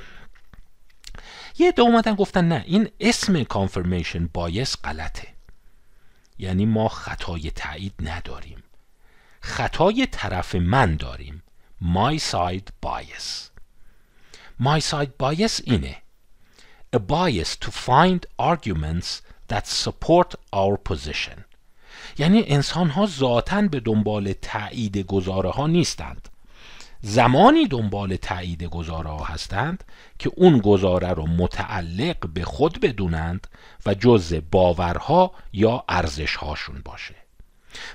یه دو اومدن گفتن نه این اسم کانفرمیشن بایس غلطه. یعنی ما خطای تایید نداریم. خطای طرف من داریم. My side bias. My side bias اینه. A bias to find arguments that support our position. یعنی انسان ها ذاتا به دنبال تایید گزاره ها نیستند. زمانی دنبال تایید گزاره ها هستند که اون گزاره رو متعلق به خود بدونند و جز باورها یا ارزش هاشون باشه.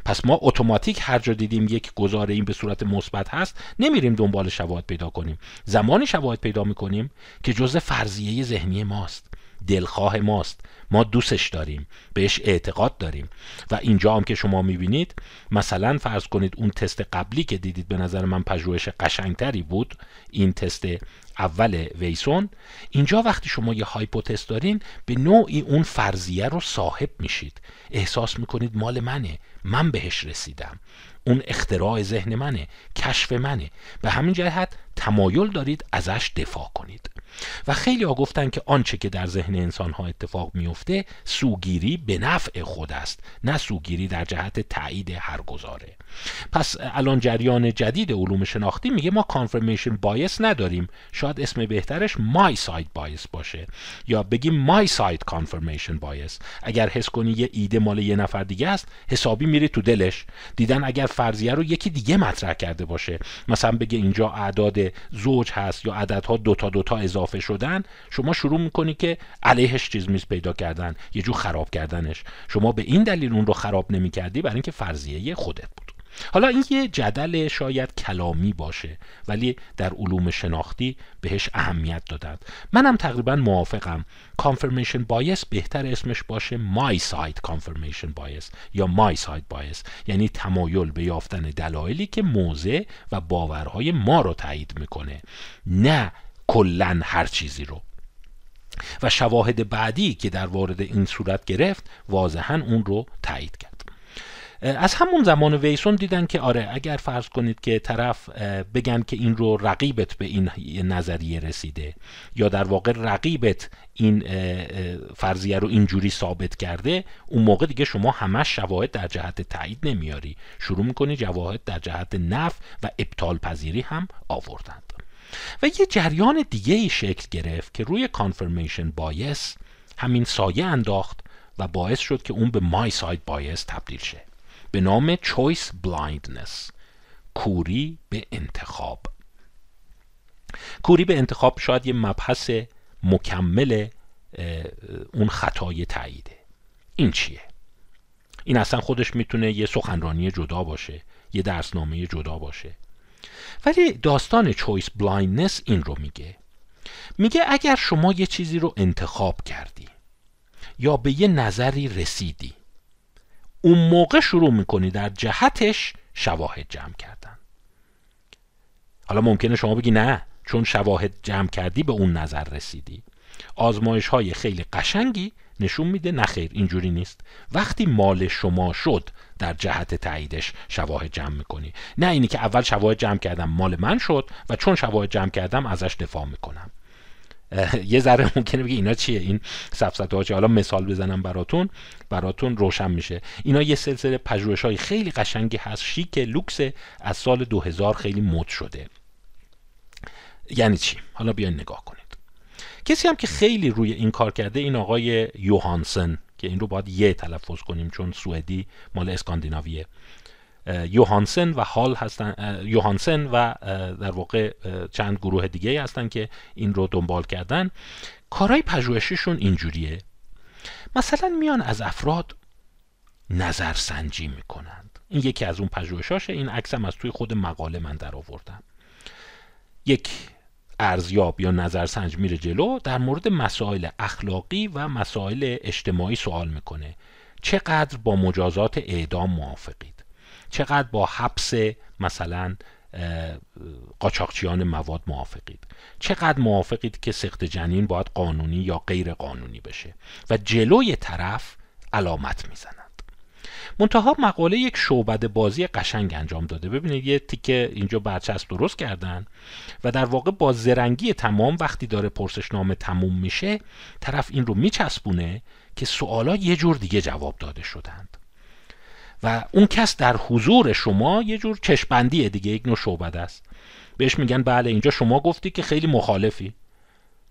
پس ما اتوماتیک هر جا دیدیم یک گزاره این به صورت مثبت هست نمیریم دنبال شواهد پیدا کنیم. زمانی شواهد پیدا می‌کنیم که جزء فرضیه ذهنی ماست. دلخواه ماست. ما دوستش داریم بهش اعتقاد داریم. و اینجا هم که شما می‌بینید مثلا فرض کنید اون تست قبلی که دیدید به نظر من پژوهش قشنگتری بود این تست اول ویسون. اینجا وقتی شما یه هایپوتز دارین به نوعی اون فرضیه رو صاحب میشید. احساس می‌کنید مال منه. من بهش رسیدم. اون اختراع ذهن منه. کشف منه. به همین جهت تمایل دارید ازش دفاع کنید. و خیلی ها گفتن که آنچه که در ذهن انسان ها اتفاق میفته سوگیری به نفع خود است نه سوگیری در جهت تایید هر گزاره. پس الان جریان جدید علوم شناختی میگه ما confirmation bias نداریم. شاید اسم بهترش myside bias باشه. یا بگیم myside confirmation bias اگر حس کنی یه ایده مال یه نفر دیگه است حسابی میری تو دلش. دیدن اگر فرضیه رو یکی دیگه مطرح کرده باشه. مثلا بگه اینجا اعداد زوج هست یا عددها دوتا دوتا اضافه شدن شما شروع می‌کنی که علیهش چیز میز پیدا کردن یه جور خراب کردنش. شما به این دلیل اون رو خراب نمی‌کردی برای اینکه فرضیه خودت بود. حالا این یه جدل شاید کلامی باشه ولی در علوم شناختی بهش اهمیت دادند منم تقریبا موافقم. confirmation bias بهتر اسمش باشه myside confirmation bias یا myside bias یعنی تمایل به یافتن دلایلی که موضع و باورهای ما رو تایید می‌کنه. نه کلا هر چیزی رو. و شواهد بعدی که در وارد این صورت گرفت واضحا اون رو تایید کرد. از همون زمان ویسون دیدن که آره اگر فرض کنید که طرف بگن که این رو رقیبت به این نظریه رسیده یا در واقع رقیبت این فرضیه رو اینجوری ثابت کرده اون موقع دیگه شما همش شواهد در جهت تایید نمیاری. شروع می‌کنی جواهد در جهت نف و ابطال پذیری هم آوردند و یه جریان دیگه ای شکل گرفت که روی کانفرمیشن بایس همین سایه انداخت و باعث شد که اون به myside bias تبدیل شه. به نام choice blindness کوری به انتخاب. کوری به انتخاب شاید یه مبحث مکمل اون خطای تاییده. این چیه؟ این اصلا خودش می‌تونه یه سخنرانی جدا باشه یه درسنامه جدا باشه. ولی داستان choice blindness این رو میگه. میگه اگر شما یه چیزی رو انتخاب کردی یا به یه نظری رسیدی اون موقع شروع می‌کنی در جهتش شواهد جمع کردن. حالا ممکنه شما بگی نه چون شواهد جمع کردی به اون نظر رسیدی. آزمایش های خیلی قشنگی نشون میده نخیر اینجوری نیست. وقتی مال شما شد در جهت تاییدش شواهد جمع می‌کنی. نه اینی که اول شواهد جمع کردم مال من شد و چون شواهد جمع کردم ازش دفاع می‌کنم. یه ذره ممکنه بگه اینا چیه؟ این سفسطه ها حالا مثال بزنم براتون. براتون روشن میشه. اینا یه سلسله پژوهش های خیلی قشنگی هست. شیک لوکس از سال 2000 خیلی مد شده. یعنی چی؟ حالا بیاین نگاه کنید. کسی هم که خیلی روی این کار کرده این آقای یوهانسن. که این رو باید یه تلفظ کنیم چون سوئدی مال اسکاندیناویه. یوهانسن و هال هستن یوهانسن و در واقع چند گروه دیگه هستن که این رو دنبال کردن. کارهای پژوهشیشون اینجوریه. مثلا میان از افراد نظرسنجی می‌کنند. این یکی از اون پژوهشاشه این عکسم از توی خود مقاله من در آوردم. یک ارزیاب یا نظرسنج میره جلو در مورد مسائل اخلاقی و مسائل اجتماعی سوال می‌کنه. چقدر با مجازات اعدام موافقید؟ چقدر با حبس مثلا قاچاقچیان مواد موافقید؟ چقدر موافقید که سخت جنین باید قانونی یا غیر قانونی بشه؟ و جلوی طرف علامت می‌زنند منتها مقاله یک شعبد بازی قشنگ انجام داده. ببینید یه تیکه اینجا برچسب درست کردن و در واقع با زرنگی تمام وقتی داره پرسشنامه تموم میشه طرف این رو میچسبونه که سوالا یه جور دیگه جواب داده شدند. و اون کس در حضور شما یه جور چشبندیه دیگه یک نوع شعبد است. بهش میگن بله اینجا شما گفتی که خیلی مخالفی.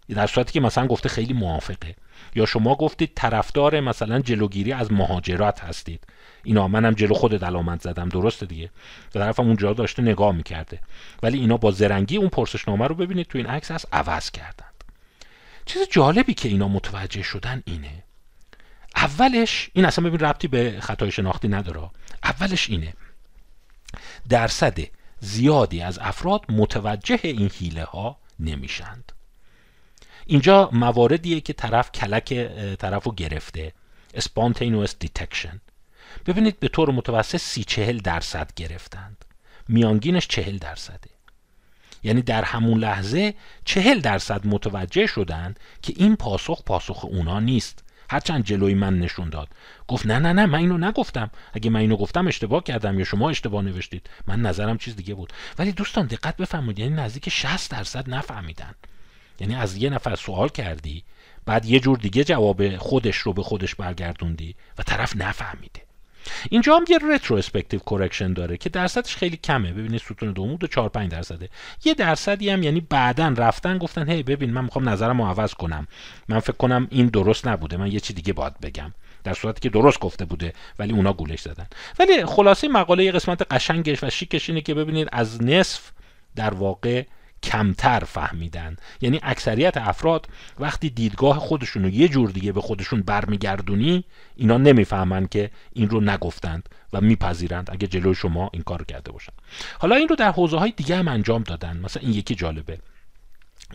در صورتی که مثلا گفته خیلی موافقه. یا شما گفتید طرفدار مثلا جلوگیری از مهاجرات هستید. اینا منم جلو خود علامت زدم درسته دیگه؟ به طرفم اونجا داشته نگاه می‌کرده. ولی اینا با زرنگی اون پرسشنامه رو ببینید تو این عکس هست عوض کردند. چیز جالبی که اینا متوجه شدن اینه. اولش این اصلا ببین ربطی به خطای شناختی نداره. اولش اینه. درصد زیادی از افراد متوجه این حیله ها نمیشند. اینجا مواردیه که طرف کلک طرف رو گرفته. spontaneous detection ببینید به طور متوسط سی چهل درصد گرفتند. میانگینش چهل درصده. یعنی در همون لحظه چهل درصد متوجه شدند که این پاسخ پاسخ اونا نیست. هرچند جلوی من نشون داد. گفت نه نه نه من اینو نگفتم. اگه من اینو گفتم اشتباه کردم یا شما اشتباه نوشتید. من نظرم چیز دیگه بود. ولی دوستان دقت بفرمایید. یعنی نزدیک 60 درصد نفهمیدن. یعنی از یه نفر سوال کردی بعد یه جور دیگه جواب خودش رو به خودش برگردوندی و طرف نفهمیده. اینجا هم یه retrospective correction داره که درصدش خیلی کمه. ببینید ستون دوم دو 4 5 درصده. یه درصدی هم یعنی بعدا رفتن گفتن هی ببین من می‌خوام نظرم رو عوض کنم. من فکر کنم این درست نبوده. من یه چی دیگه باید بگم. در صورتی که درست گفته بوده ولی اونا گولش زدن. ولی خلاصه مقاله یه قسمت قشنگش و شیکش اینه که ببینید از نصف در واقع کمتر فهمیدن. یعنی اکثریت افراد وقتی دیدگاه خودشون رو یه جور دیگه به خودشون برمیگردونی اینا نمی‌فهمن که این رو نگفتند و میپذیرند اگه جلوی شما این کار کرده باشن. حالا این رو در حوزه های دیگه هم انجام دادن. مثلا این یکی جالبه.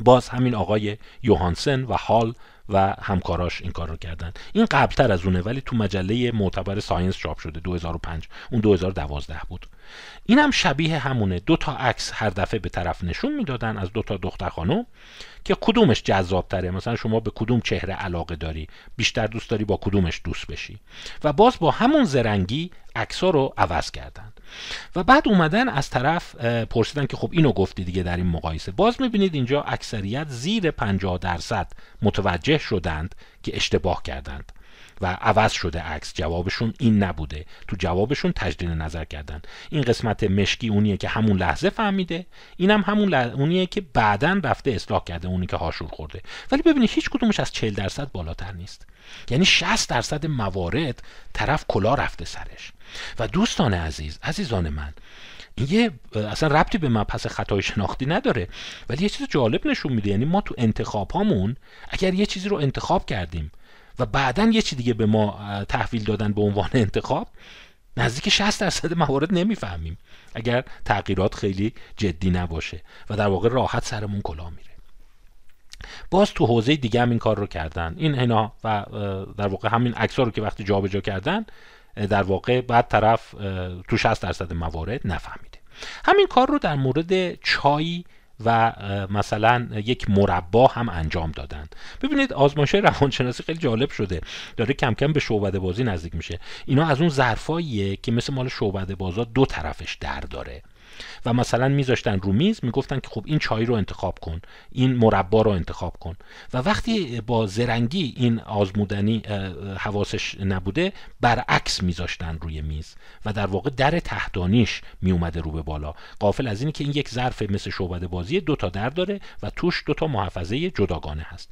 باز همین آقای یوهانسن و هال و همکاراش این کار رو کردن. این قبلتر از اونه ولی تو مجله معتبر ساینس چاپ شده 2005 اون 2012 بود. این هم شبیه همونه. دو تا عکس هر دفعه به طرف نشون می‌دادن از دو تا دختر خانم که کدومش جذاب تره مثلا شما به کدوم چهره علاقه داری؟ بیشتر دوست داری با کدومش دوست بشی؟ و باز با همون زرنگی عکس رو عوض کردند. و بعد اومدن از طرف پرسیدن که خب اینو گفتی دیگه در این مقایسه. باز می‌بینید اینجا اکثریت زیر 50 درصد متوجه شدند که اشتباه کردند. و عوض شده عکس. جوابشون این نبوده. تو جوابشون تجدید نظر کردن. این قسمت مشکی اونیه که همون لحظه فهمیده. اینم هم همون اونیه که بعدا رفته اصلاح کرده اونی که هاشور خورده. ولی ببینید هیچ کدومش از 40 درصد بالاتر نیست. یعنی 60 درصد موارد طرف کلا رفته سرش. و دوستان عزیز عزیزان من این یه اصلا ربطی به مبحث خطای شناختی نداره. ولی یه چیز جالب نشون میده. یعنی ما تو انتخاب هامون اگر یه چیزی رو انتخاب کردیم و بعدا یه چی دیگه به ما تحویل دادن به عنوان انتخاب؟ نزدیک 60 درصد موارد نمی‌فهمیم. اگر تغییرات خیلی جدی نباشه و در واقع راحت سرمون کلا میره. باز تو حوزه دیگه هم این کار رو کردن. این اینا و در واقع همین عکس‌ها رو که وقتی جابجا کردن در واقع بعد طرف تو 60 درصد موارد نفهمیده. همین کار رو در مورد چای و مثلا یک مربا هم انجام دادن. ببینید آزمایش روانشناسی خیلی جالب شده. داره کم کم به شعبده بازی نزدیک میشه. اینا از اون ظرفاییه که مثل مال شعبده بازا دو طرفش در داره. و مثلا میذاشتن رو میز می‌گفتن که خب این چای رو انتخاب کن این مربا رو انتخاب کن. و وقتی با زرنگی این آزمودنی حواسش نبوده برعکس میذاشتن روی میز و در واقع در تحتانیش میومده رو به بالا. قافل از اینی که این یک ظرف مثل شعبده بازی دو تا در داره و توش دو تا محفظه جداگانه هست.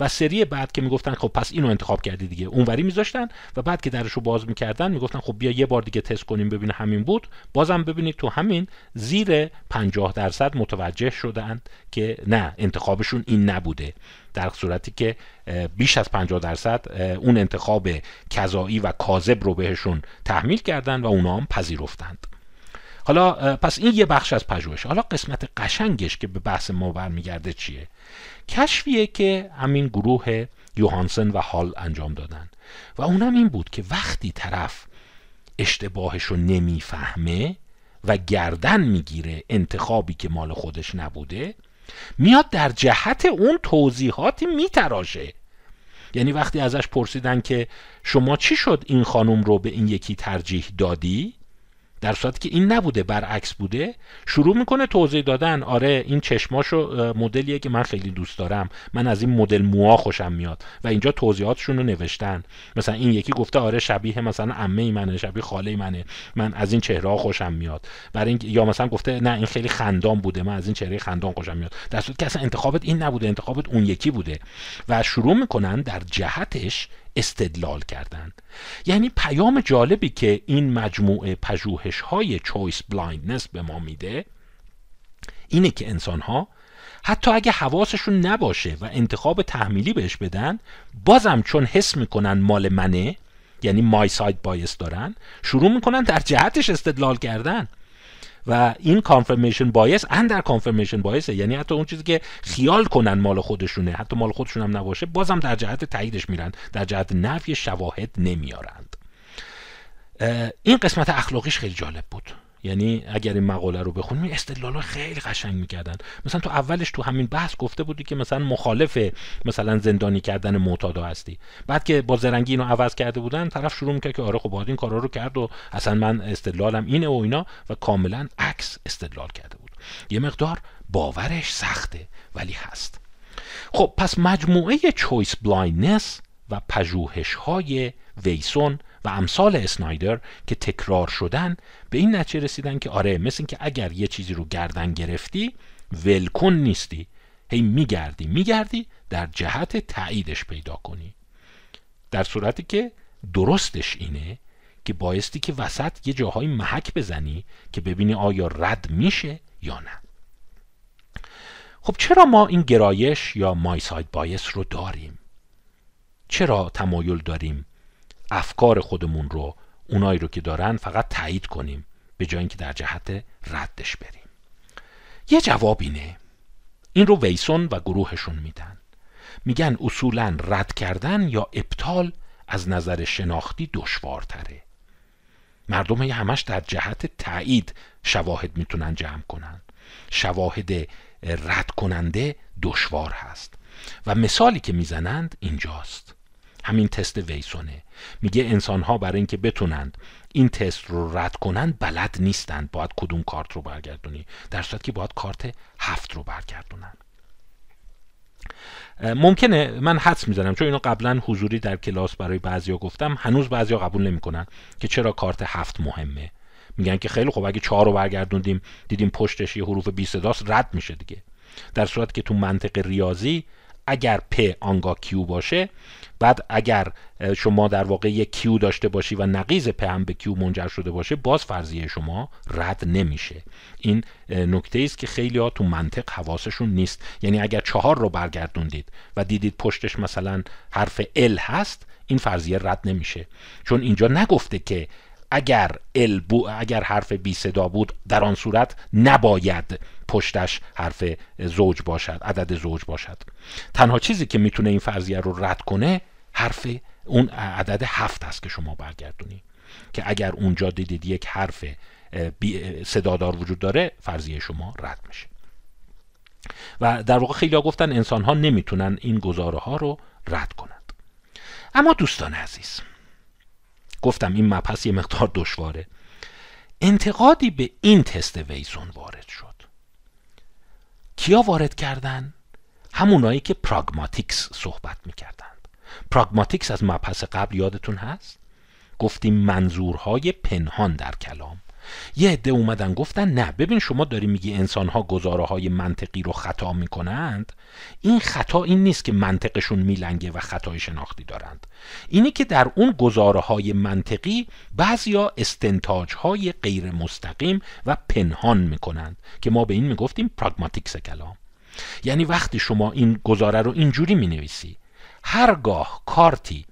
و سری بعد که می‌گفتن خب پس اینو انتخاب کردی دیگه. اونوری میذاشتن و بعد که درشو باز می‌کردن می‌گفتن خب بیا یه بار دیگه تست کنیم ببینیم همین بود. بازم ببینید تو همین زیر 50 درصد متوجه شدند که نه انتخابشون این نبوده. در صورتی که بیش از 50 درصد اون انتخاب کذایی و کاذب رو بهشون تحمیل کردن و اونا هم پذیرفتند. حالا پس این یه بخش از پژوهش. حالا قسمت قشنگش که به بحث ما برمیگرده چیه؟ کشفیه که همین گروه یوهانسن و هال انجام دادن. و اونم این بود که وقتی طرف اشتباهش رو نمی‌فهمه و گردن می‌گیره انتخابی که مال خودش نبوده میاد در جهت اون توضیحاتی میتراشه. یعنی وقتی ازش پرسیدن که شما چی شد این خانم رو به این یکی ترجیح دادی؟ در صورتی که این نبوده برعکس بوده شروع می‌کنه توضیح دادن. آره این چشماشو مدلیه که من خیلی دوست دارم. من از این مدل موها خوشم میاد. و اینجا توضیحاتشون رو نوشتن. مثلا این یکی گفته آره شبیه مثلا عمه منه شبیه خاله منه. من از این چهره ها خوشم میاد. برای این یا مثلا گفته نه این خیلی خندان بوده. من از این چهره خندان خوشم میاد. در صورتی که اصلا انتخابت این نبوده انتخابت اون یکی بوده. و شروع می‌کنن در جهتش استدلال کردند یعنی پیام جالبی که این مجموعه پژوهش های choice blindness به ما میده اینه که انسان ها حتی اگه حواسشون نباشه و انتخاب تحمیلی بهش بدن بازم چون حس می‌کنن مال منه یعنی myside bias دارن شروع می‌کنن در جهتش استدلال کردن. و این confirmation bias اندر confirmation bias ه یعنی حتی اون چیزی که خیال کنن مال خودشونه حتی مال خودشون هم نباشه بازم در جهت تاییدش میرن در جهت نفی شواهد نمیارند. این قسمت اخلاقیش خیلی جالب بود. یعنی اگر این مقاله رو بخونیم استدلال خیلی قشنگ می‌کردن. مثلا تو اولش تو همین بحث گفته بودی که مثلا مخالف مثلا زندانی کردن معتادا هستی. بعد که با زرنگی اینو عوض کرده بودن طرف شروع می‌کرد که آره خب این کارا رو کرد و اصلا من استدلالم اینه و اینا و کاملا عکس استدلال کرده بود. یه مقدار باورش سخته ولی هست. خب پس مجموعه choice blindness و پژوهش های ویسن و امثال اسنایدر که تکرار شدن به این نتیجه رسیدن که آره مثل اینکه اگر یه چیزی رو گردن گرفتی ولکن نیستی. هی میگردی میگردی در جهت تاییدش پیدا کنی. در صورتی که درستش اینه که بایستی که وسط یه جاهای محک بزنی که ببینی آیا رد میشه یا نه. خب چرا ما این گرایش یا مای ساید بایس رو داریم؟ چرا تمایل داریم افکار خودمون رو اونایی رو که دارن فقط تایید کنیم به جای اینکه در جهت ردش بریم؟ یه جواب اینه. این رو ویسون و گروهشون میدن. میگن اصولا رد کردن یا ابطال از نظر شناختی دشوارتره. مردم همش در جهت تایید شواهد می‌تونن جمع کنن. شواهد رد کننده دشوار هست. و مثالی که می‌زنند اینجاست. همین تست ویسونه. میگه انسان ها برای اینکه بتونند این تست رو رد کنند بلد نیستند. باید کدوم کارت رو برگردونی؟ در صورت که باید کارت هفت رو برگردونن. ممکنه من حدس می‌زنم چون اینو قبلا حضوری در کلاس برای بعضیا گفتم. هنوز بعضیا قبول نمی‌کنن که چرا کارت هفت مهمه. میگن که خیلی خوب اگه چهار رو برگردوندیم دیدیم پشتش یه حروف بی صداست رد میشه دیگه. در صورت که تو منطق ریاضی اگر P آنگاه Q باشه بعد اگر شما در واقع یک Q داشته باشی و نقیض P هم به Q منجر شده باشه باز فرضیه شما رد نمیشه. این نکته است که خیلی ها تو منطق حواسشون نیست. یعنی اگر چهار رو برگردوندید و دیدید پشتش مثلا حرف ال هست این فرضیه رد نمیشه. چون اینجا نگفته که اگر ال اگر حرف بی صدا بود در آن صورت نباید پشتش حرف زوج باشد عدد زوج باشد. تنها چیزی که می‌تونه این فرضیه رو رد کنه حرف اون عدد هفت است که شما برگردونی. که اگر اونجا دیدید یک حرف صدادار وجود داره فرضیه شما رد میشه. و در واقع خیلی ها گفتن انسان ها نمی‌تونن این گزاره ها رو رد کنند. اما دوستان عزیز گفتم این مبحث یه مقدار دشواره انتقادی به این تست ویسون وارد شد کیا وارد کردن؟ همونایی که پراگماتیکس صحبت می‌کردند پراگماتیکس از مبحث قبل یادتون هست؟ گفتیم منظورهای پنهان در کلام یه عده اومدن گفتن نه ببین شما داری میگی انسان ها گزاره های منطقی رو خطا می‌کنند؟ این خطا این نیست که منطقشون میلنگه و خطای شناختی دارند. اینه که در اون گزاره های منطقی بعضیا استنتاج های غیر مستقیم و پنهان می‌کنند که ما به این می‌گفتیم پراگماتیکس کلام. یعنی وقتی شما این گزاره رو اینجوری می‌نویسی هرگاه کارتی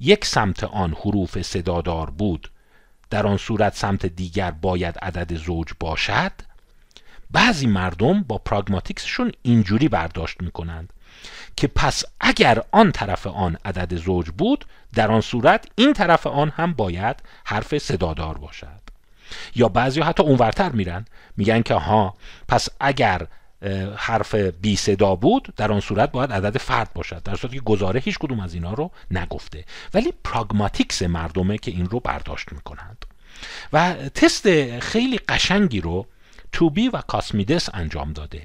یک سمت آن حروف صدادار بود در آن صورت سمت دیگر باید عدد زوج باشد بعضی مردم با پراگماتیکسشون اینجوری برداشت می‌کنند که پس اگر آن طرف آن عدد زوج بود در آن صورت این طرف آن هم باید حرف صدادار باشد. یا بعضی حتی اونورتر میرن میگن که ها پس اگر حرف بی صدا بود در آن صورت باید عدد فرد باشد. در صورتی که گزاره هیچ کدوم از اینا رو نگفته. ولی پراگماتیکس مردمه که این رو برداشت می‌کنند. و تست خیلی قشنگی رو توبی و کاسمیدس انجام داده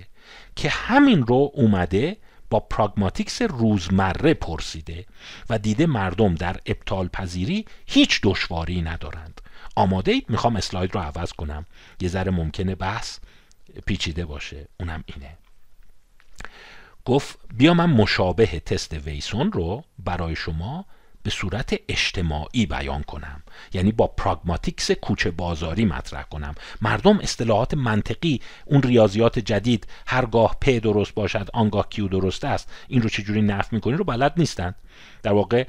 که همین رو اومده با پراگماتیکس روزمره پرسیده و دیده مردم در ابطال پذیری هیچ دشواری ندارند. آماده اید؟ می‌خوام اسلاید رو عوض کنم. یه ذره ممکنه بحث پیچیده باشه اونم اینه. گفت بیا من مشابه تست ویسون رو برای شما به صورت اجتماعی بیان کنم. یعنی با پراگماتیکس کوچه بازاری مطرح کنم. مردم اصطلاحات منطقی اون ریاضیات جدید هرگاه پ درست باشد آنگاه کیو درست است این رو چجوری نفع می‌کنی رو بلد نیستن. در واقع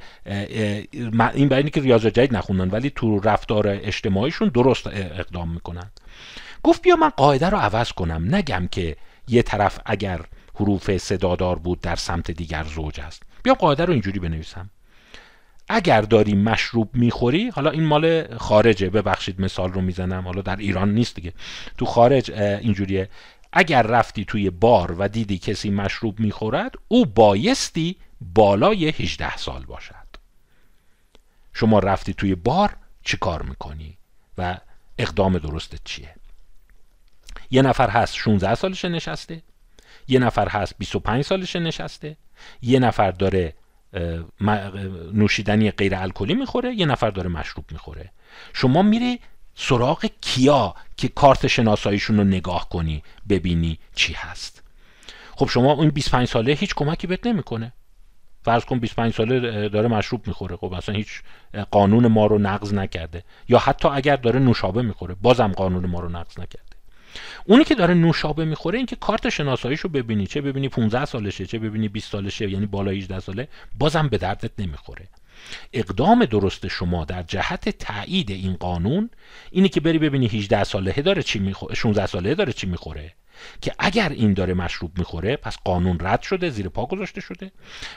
این برای که ریاضیات جدید نخوندن ولی تو رفتار اجتماعیشون درست اقدام می‌کنن. گفت بیا من قاعده رو عوض کنم نگم که یه طرف اگر حروف صدادار بود در سمت دیگر زوج است. بیا قاعده رو اینجوری بنویسم. اگر داری مشروب می‌خوری حالا این مال خارجه ببخشید مثال رو می‌زنم حالا در ایران نیست دیگه. تو خارج اینجوریه. اگر رفتی توی بار و دیدی کسی مشروب می‌خورد او بایستی بالای 18 سال باشد. شما رفتی توی بار چی کار می‌کنی؟ و اقدام درستت چیه؟ یه نفر هست 16 سالش نشسته یه نفر هست 25 سالش نشسته یه نفر داره نوشیدنی غیر الکلی می‌خوره یه نفر داره مشروب می‌خوره. شما میری سراغ کیا که کارت شناساییشون رو نگاه کنی ببینی چی هست. خب شما اون 25 ساله هیچ کمکی بهت نمی‌کنه. فرض کن 25 ساله داره مشروب می‌خوره خب اصلا هیچ قانون ما رو نقض نکرده. یا حتی اگر داره نوشابه می‌خوره بازم قانون ما رو نقض نکرده. اونی که داره نوشابه می‌خوره اینکه کارت شناساییش رو ببینی چه ببینی 15 سالشه چه ببینی 20 سالشه یعنی بالای 18 ساله بازم به دردت نمی‌خوره. اقدام درست شما در جهت تایید این قانون اینه که بری ببینی 18 ساله داره چی می‌خوره 16 ساله داره چی می‌خوره. که اگر این داره مشروب می‌خوره پس قانون رد شده زیر پا گذاشته شده.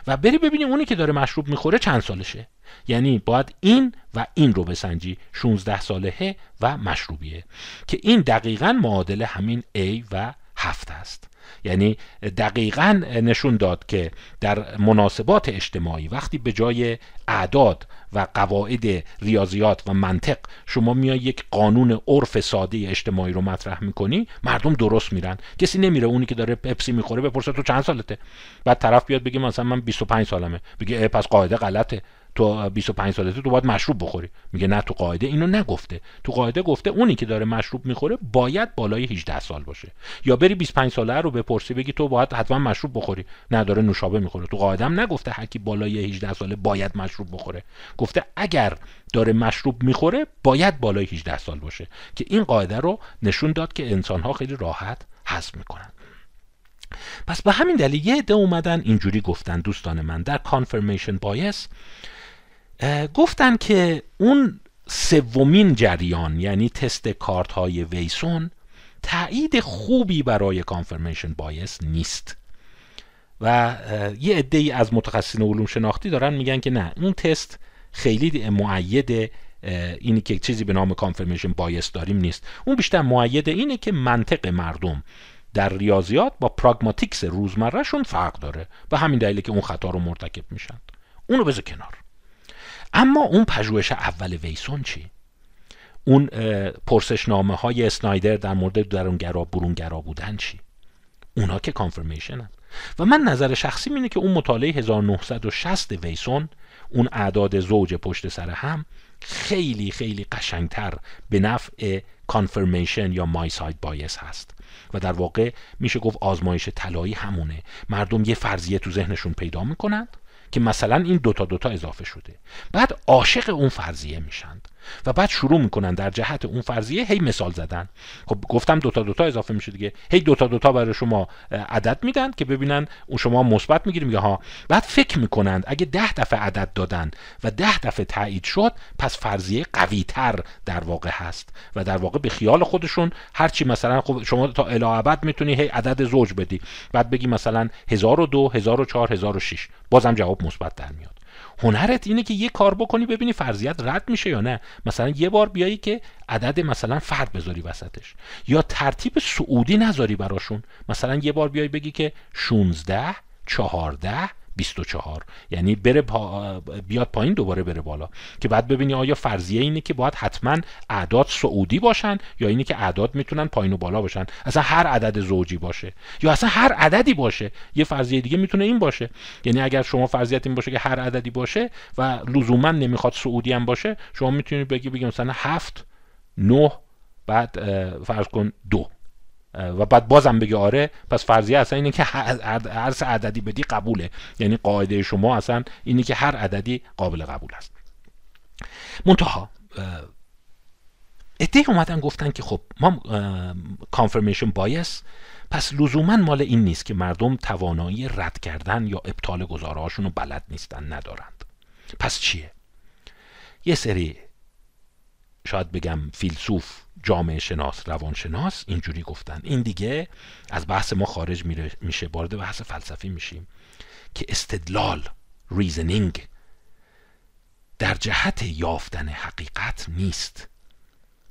و بری ببینی اونی که داره مشروب می‌خوره چند سالشه. یعنی باید این و این رو بسنجی 16 سالهه و مشروبیه که این دقیقا معادل همین A و هفت است. یعنی دقیقا نشون داد که در مناسبات اجتماعی وقتی به جای اعداد و قواعد ریاضیات و منطق شما میای یک قانون عرف ساده اجتماعی رو مطرح می‌کنی مردم درست میرن. کسی نمیره اونی که داره پپسی می‌خوره بپرسه تو چند سالته؟ بعد طرف بیاد بگه مثلا من 25 سالمه. بگه پس قاعده غلطه. تو 25 سالته تو باید مشروب بخوری. میگه نه تو قاعده. اینو نگفته. تو قاعده گفته اونی که داره مشروب می‌خوره باید بالای 18 سال باشه. یا بری 25 ساله رو بپرسی بگی تو باید حتما مشروب بخوری. نه داره نوشابه می‌خوره. تو قاعده هم نگفته هر کی بالای 18 ساله باید مشروب بخوره. گفته اگر داره مشروب می‌خوره باید بالای 18 سال باشه. که این قاعده رو نشون داد که انسان ها خیلی راحت حذف می‌کنن. پس به همین دلیل یه عده اومدن اینجوری گفتن دوستان من. در کانفرمیشن بایس گفتن که اون سومین جریان یعنی تست کارت های ویسون تایید خوبی برای confirmation bias نیست. و یه عده ای از متخصصین علوم شناختی دارن میگن که نه اون تست خیلی مؤید اینی که چیزی به نام confirmation bias داریم نیست. اون بیشتر مؤید اینه که منطق مردم در ریاضیات با pragmatics روزمره‌شون فرق داره و همین دلیله که اون خطا رو مرتکب میشن. اونو بذار کنار. اما اون پژوهش اول Wason چی؟ اون پرسشنامه های اسنایدر در مورد درونگرا برونگرا بودن چی؟ اونا که کانفرمیشن و من نظر شخصی اینه که اون مطالعه 1960 ویسون اون اعداد زوج پشت سر هم خیلی خیلی قشنگتر به نفع کانفرمیشن یا مای ساید بایس هست. و در واقع میشه گفت آزمایش طلایی همونه. مردم یه فرضیه تو ذهنشون پیدا می‌کنند که مثلا این دوتا دوتا اضافه شده. بعد عاشق اون فرضیه میشند. و بعد شروع می‌کنن در جهت اون فرضیه هی مثال زدن. خب گفتم دوتا دوتا اضافه میشه دیگه. هی دوتا دوتا برای شما عدد میدن که ببینن اون شما مثبت می‌گیریم یا ها. بعد فکر می‌کنند اگه ده دفعه عدد دادن و ده دفعه تایید شد پس فرضیه قوی تر در واقع هست و در واقع به خیال خودشون هرچی مثلا خب شما تا الی ابد می‌تونی هی عدد زوج بدی. بعد بگی مثلا 1002 1004 1006 بازم جواب مثبت در میاد. هنرت اینه که یه کار بکنی ببینی فرضیت رد میشه یا نه. مثلا یه بار بیایی که عدد مثلا فرد بذاری وسطش. یا ترتیب سعودی نذاری براشون. مثلا یه بار بیای بگی که 16 14 24 یعنی بره بیاد پایین دوباره بره بالا. که بعد ببینی آیا فرضیه اینه که باید حتما اعداد سعودی باشن یا اینه که اعداد می‌تونن پایین و بالا باشن. اصلا هر عدد زوجی باشه یا اصلا هر عددی باشه یه فرضیه دیگه می‌تونه این باشه. یعنی اگر شما فرضیت این باشه که هر عددی باشه و لزوما نمی‌خواد سعودی هم باشه شما می‌تونید بگی بگیم مثلا هفت نه بعد فرض کن دو. و بعد بازم بگه آره پس فرضیه اصلا اینه که هر عددی بدی قبوله. یعنی قاعده شما اصلا اینه که هر عددی قابل قبول است. منتها ادهی اومدن گفتن که خب ما کانفرمیشن بایس پس لزوما مال این نیست که مردم توانایی رد کردن یا ابطال گزاره‌هاشون رو بلد نیستن ندارند. پس چیه؟ یه سری شاید بگم فیلسوف جامعه شناس روانشناس اینجوری گفتن. این دیگه از بحث ما خارج میشه وارد بحث فلسفی میشیم که استدلال reasoning در جهت یافتن حقیقت نیست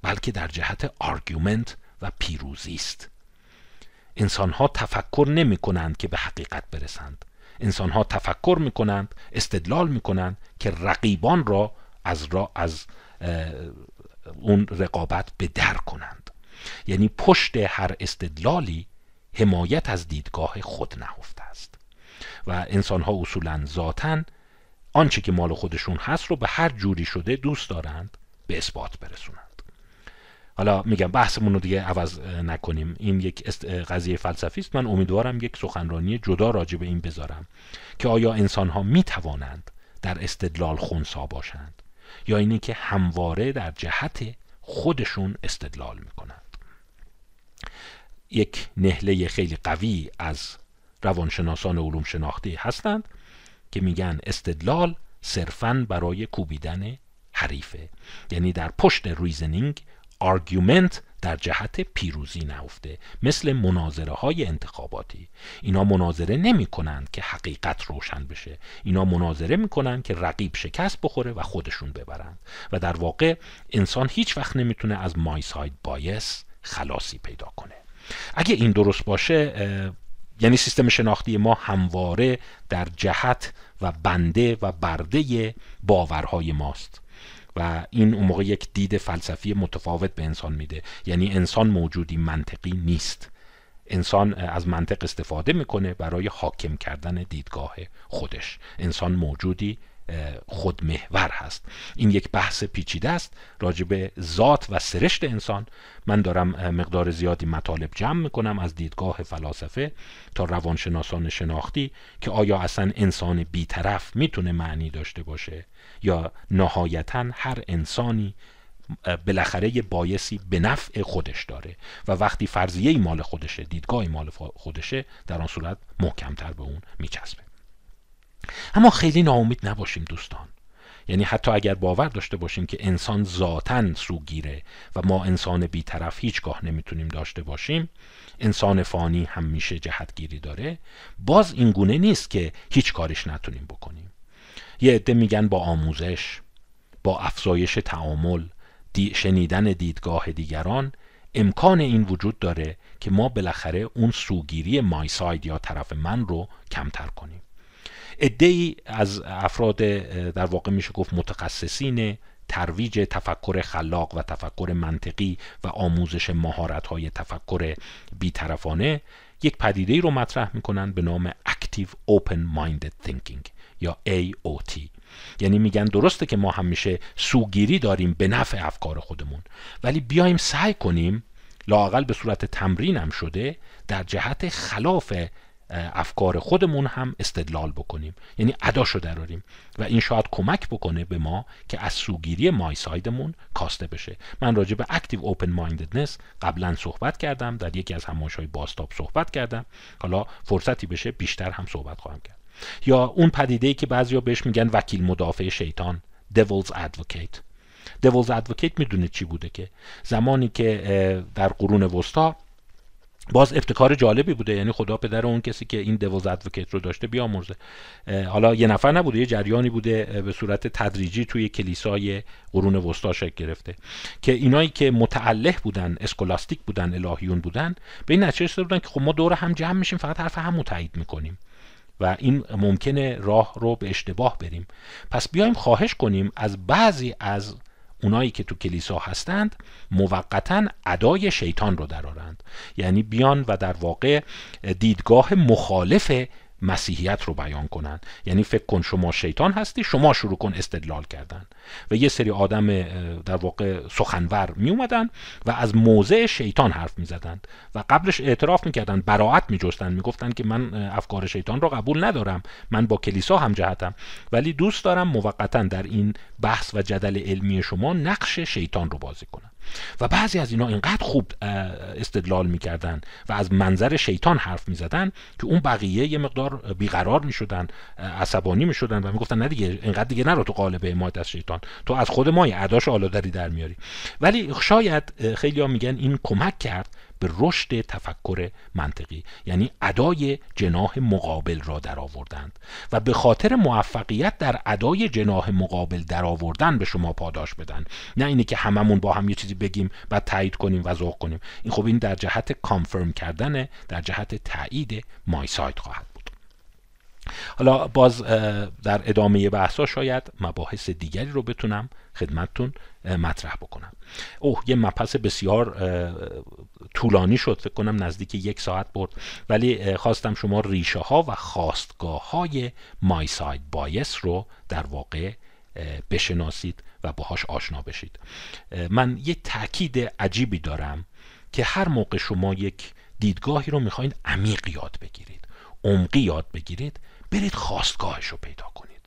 بلکه در جهت آرگومنت و پیروزی است. انسان ها تفکر نمی کنند که به حقیقت برسند. انسان ها تفکر می کنند استدلال می کنند که رقیبان را از را از اون رقابت به در کنند. یعنی پشت هر استدلالی حمایت از دیدگاه خود نهفته است. و انسان ها اصولا ذاتا آنچه که مال خودشون هست رو به هر جوری شده دوست دارند به اثبات برسونند. حالا میگم بحثمون رو دیگه عوض نکنیم. این یک قضیه فلسفی است. من امیدوارم یک سخنرانی جدا راجع به این بذارم که آیا انسان ها می توانند در استدلال خونسا باشند؟ یا اینه که همواره در جهت خودشون استدلال می‌کنند. یک نهله خیلی قوی از روانشناسان علوم شناختی هستند که میگن استدلال صرفا برای کوبیدن حریفه. یعنی در پشت reasoning argument در جهت پیروزی نهفته مثل مناظره های انتخاباتی. اینا مناظره نمی کنند که حقیقت روشن بشه. اینا مناظره می کنند که رقیب شکست بخوره و خودشون ببرند. و در واقع انسان هیچ وقت نمی‌تونه از myside bias خلاصی پیدا کنه. اگه این درست باشه یعنی سیستم شناختی ما همواره در جهت و بنده و برده باورهای ماست. این اون موقع یک دید فلسفی متفاوت به انسان میده. یعنی انسان موجودی منطقی نیست. انسان از منطق استفاده می‌کنه برای حاکم کردن دیدگاه خودش. انسان موجودی خودمحور هست. این یک بحث پیچیده است. راجع به ذات و سرشت انسان من دارم مقدار زیادی مطالب جمع می‌کنم از دیدگاه فلاسفه تا روانشناسان شناختی که آیا اصلا انسان بیطرف می‌تونه معنی داشته باشه یا نهایتا هر انسانی بالاخره بایسی به نفع خودش داره و وقتی فرضیه مال خودشه دیدگاه مال خودشه در آن صورت محکمتر به اون میچسبه. اما خیلی ناامید نباشیم دوستان. یعنی حتی اگر باور داشته باشیم که انسان ذاتا سوگیره و ما انسان بیطرف هیچگاه نمی‌تونیم داشته باشیم انسان فانی هم میشه جهتگیری داره. باز این گونه نیست که هیچ کارش نتونیم بکنیم. یه عده میگن با آموزش با افزایش تعامل دی شنیدن دیدگاه دیگران امکان این وجود داره که ما بالاخره اون سوگیری مای ساید یا طرف من رو کمتر کنیم. ای از افراد در واقع میشه گفت متخصصین ترویج تفکر خلاق و تفکر منطقی و آموزش مهارت های تفکر بیطرفانه یک پدیده رو مطرح می‌کنن به نام Active Open Minded Thinking یا AOT یعنی میگن درسته که ما همیشه سوگیری داریم به نفع افکار خودمون ولی بیایم سعی کنیم لاقل به صورت تمرین هم شده در جهت خلاف افکار خودمون هم استدلال بکنیم. یعنی اداشو دراریم و این شاید کمک بکنه به ما که از سوگیری مای سایدمون کاسته بشه. من راجع به اکتیو اوپن ماینددنس قبلا صحبت کردم. در یکی از های باستاب صحبت کردم. حالا فرصتی بشه بیشتر هم صحبت خواهم کرد. یا اون پدیده ای که بعضیا بهش میگن وکیل مدافع شیطان devil's advocate. devil's advocate می‌دونه چی بوده که؟ زمانی که در قرون وسطا باز ابتکار جالبی بوده. یعنی خدا پدر اون کسی که این دوز ادوکیت رو داشته بیامرزه. حالا یه نفر نبوده یه جریانی بوده به صورت تدریجی توی کلیسای قرون وسطا شکل گرفته. که اینایی که متعلق بودن اسکولاستیک بودن الهیون بودن به این نتیجه بودن که خب ما دور هم جمع میشیم فقط حرف هم تایید می‌کنیم. و این ممکنه راه رو به اشتباه بریم. پس بیایم خواهش کنیم از بعضی از اونایی که تو کلیسا هستند موقتا ادای شیطان رو درارند. یعنی بیان و در واقع دیدگاه مخالف مسیحیت رو بیان کنن. یعنی فکر کن شما شیطان هستی شما شروع کن استدلال کردن. و یه سری آدم در واقع سخنور می اومدن و از موضع شیطان حرف می زدن و قبلش اعتراف می کردن براعت می جستن می گفتن که من افکار شیطان رو قبول ندارم من با کلیسا هم جهتم ولی دوست دارم موقتا در این بحث و جدل علمی شما نقش شیطان رو بازی کنم. و بعضی از اینا اینقدر خوب استدلال می‌کردن و از منظر شیطان حرف می‌زدن که اون بقیه یه مقدار بیقرار می‌شدن عصبانی می‌شدن و می‌گفتن نه دیگه اینقدر دیگه نرو تو قالب حمایت از شیطان. تو از خود ما اداش آلادری در میاری. ولی شاید خیلی میگن این کمک کرد به رشد تفکر منطقی یعنی ادای جناح مقابل را در آوردند و به خاطر موفقیت در ادای جناح مقابل در آوردن به شما پاداش بدن. نه اینه که هممون با هم یه چیزی بگیم و تایید کنیم و ذوق کنیم. این خب این در جهت کانفرم کردن در جهت تایید مای سایت خواهد. حالا باز در ادامه بحثا شاید مباحث دیگری رو بتونم خدمتتون مطرح بکنم. اوه یه مبحث بسیار طولانی شد فکر کنم نزدیک یک ساعت برد. ولی خواستم شما ریشه ها و خواستگاه های مای ساید بایس رو در واقع بشناسید و باهاش آشنا بشید. من یه تاکید عجیبی دارم که هر موقع شما یک دیدگاهی رو می‌خواید عمیق یاد بگیرید عمقی یاد بگیرید برید خواستگاهش رو پیدا کنید.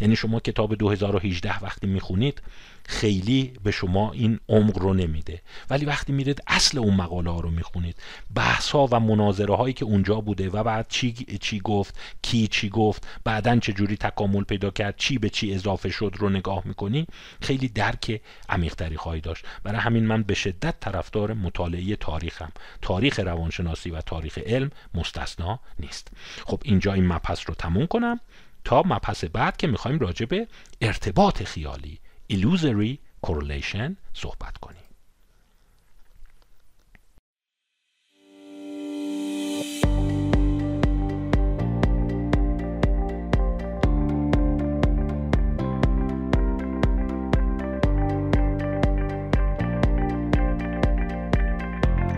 یعنی شما کتاب 2018 وقتی می‌خونید خیلی به شما این عمق رو نمیده. ولی وقتی میرید اصل اون مقاله ها رو می‌خونید بحث ها و مناظره هایی که اونجا بوده و بعد چی چی گفت کی چی گفت بعدا چه جوری تکامل پیدا کرد چی به چی اضافه شد رو نگاه می‌کنی خیلی درک عمیقتری خواهی داشت. برای همین من به شدت طرفدار مطالعه تاریخم. تاریخ روانشناسی و تاریخ علم مستثنا نیست. خب اینجا این مبحث رو تموم کنم تا مبحث بعد که می‌خوایم راجع به ارتباط خیالی illusory correlation صحبت کنیم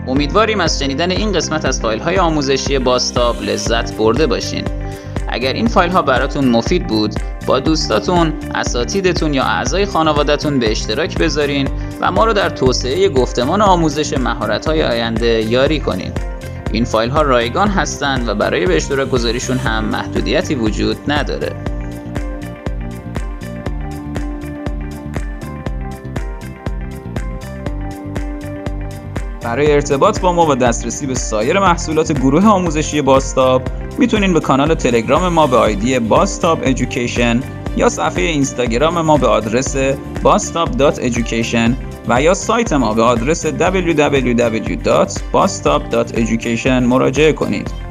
امیدواریم از شنیدن این قسمت از فایل های آموزشی باستاب لذت برده باشین اگر این فایل ها براتون مفید بود با دوستاتون، اساتیدتون یا اعضای خانوادهتون به اشتراک بذارین و ما رو در توسعه گفتمان آموزش مهارت های آینده یاری کنین. این فایل ها رایگان هستند و برای به اشتراک گذاریشون هم محدودیتی وجود نداره. برای ارتباط با ما و دسترسی به سایر محصولات گروه آموزشی باستاب می‌تونین به کانال تلگرام ما به آیدی باستاب ایژوکیشن یا صفحه اینستاگرام ما به آدرس bastop.education و یا سایت ما به آدرس www.bastop.education مراجعه کنید.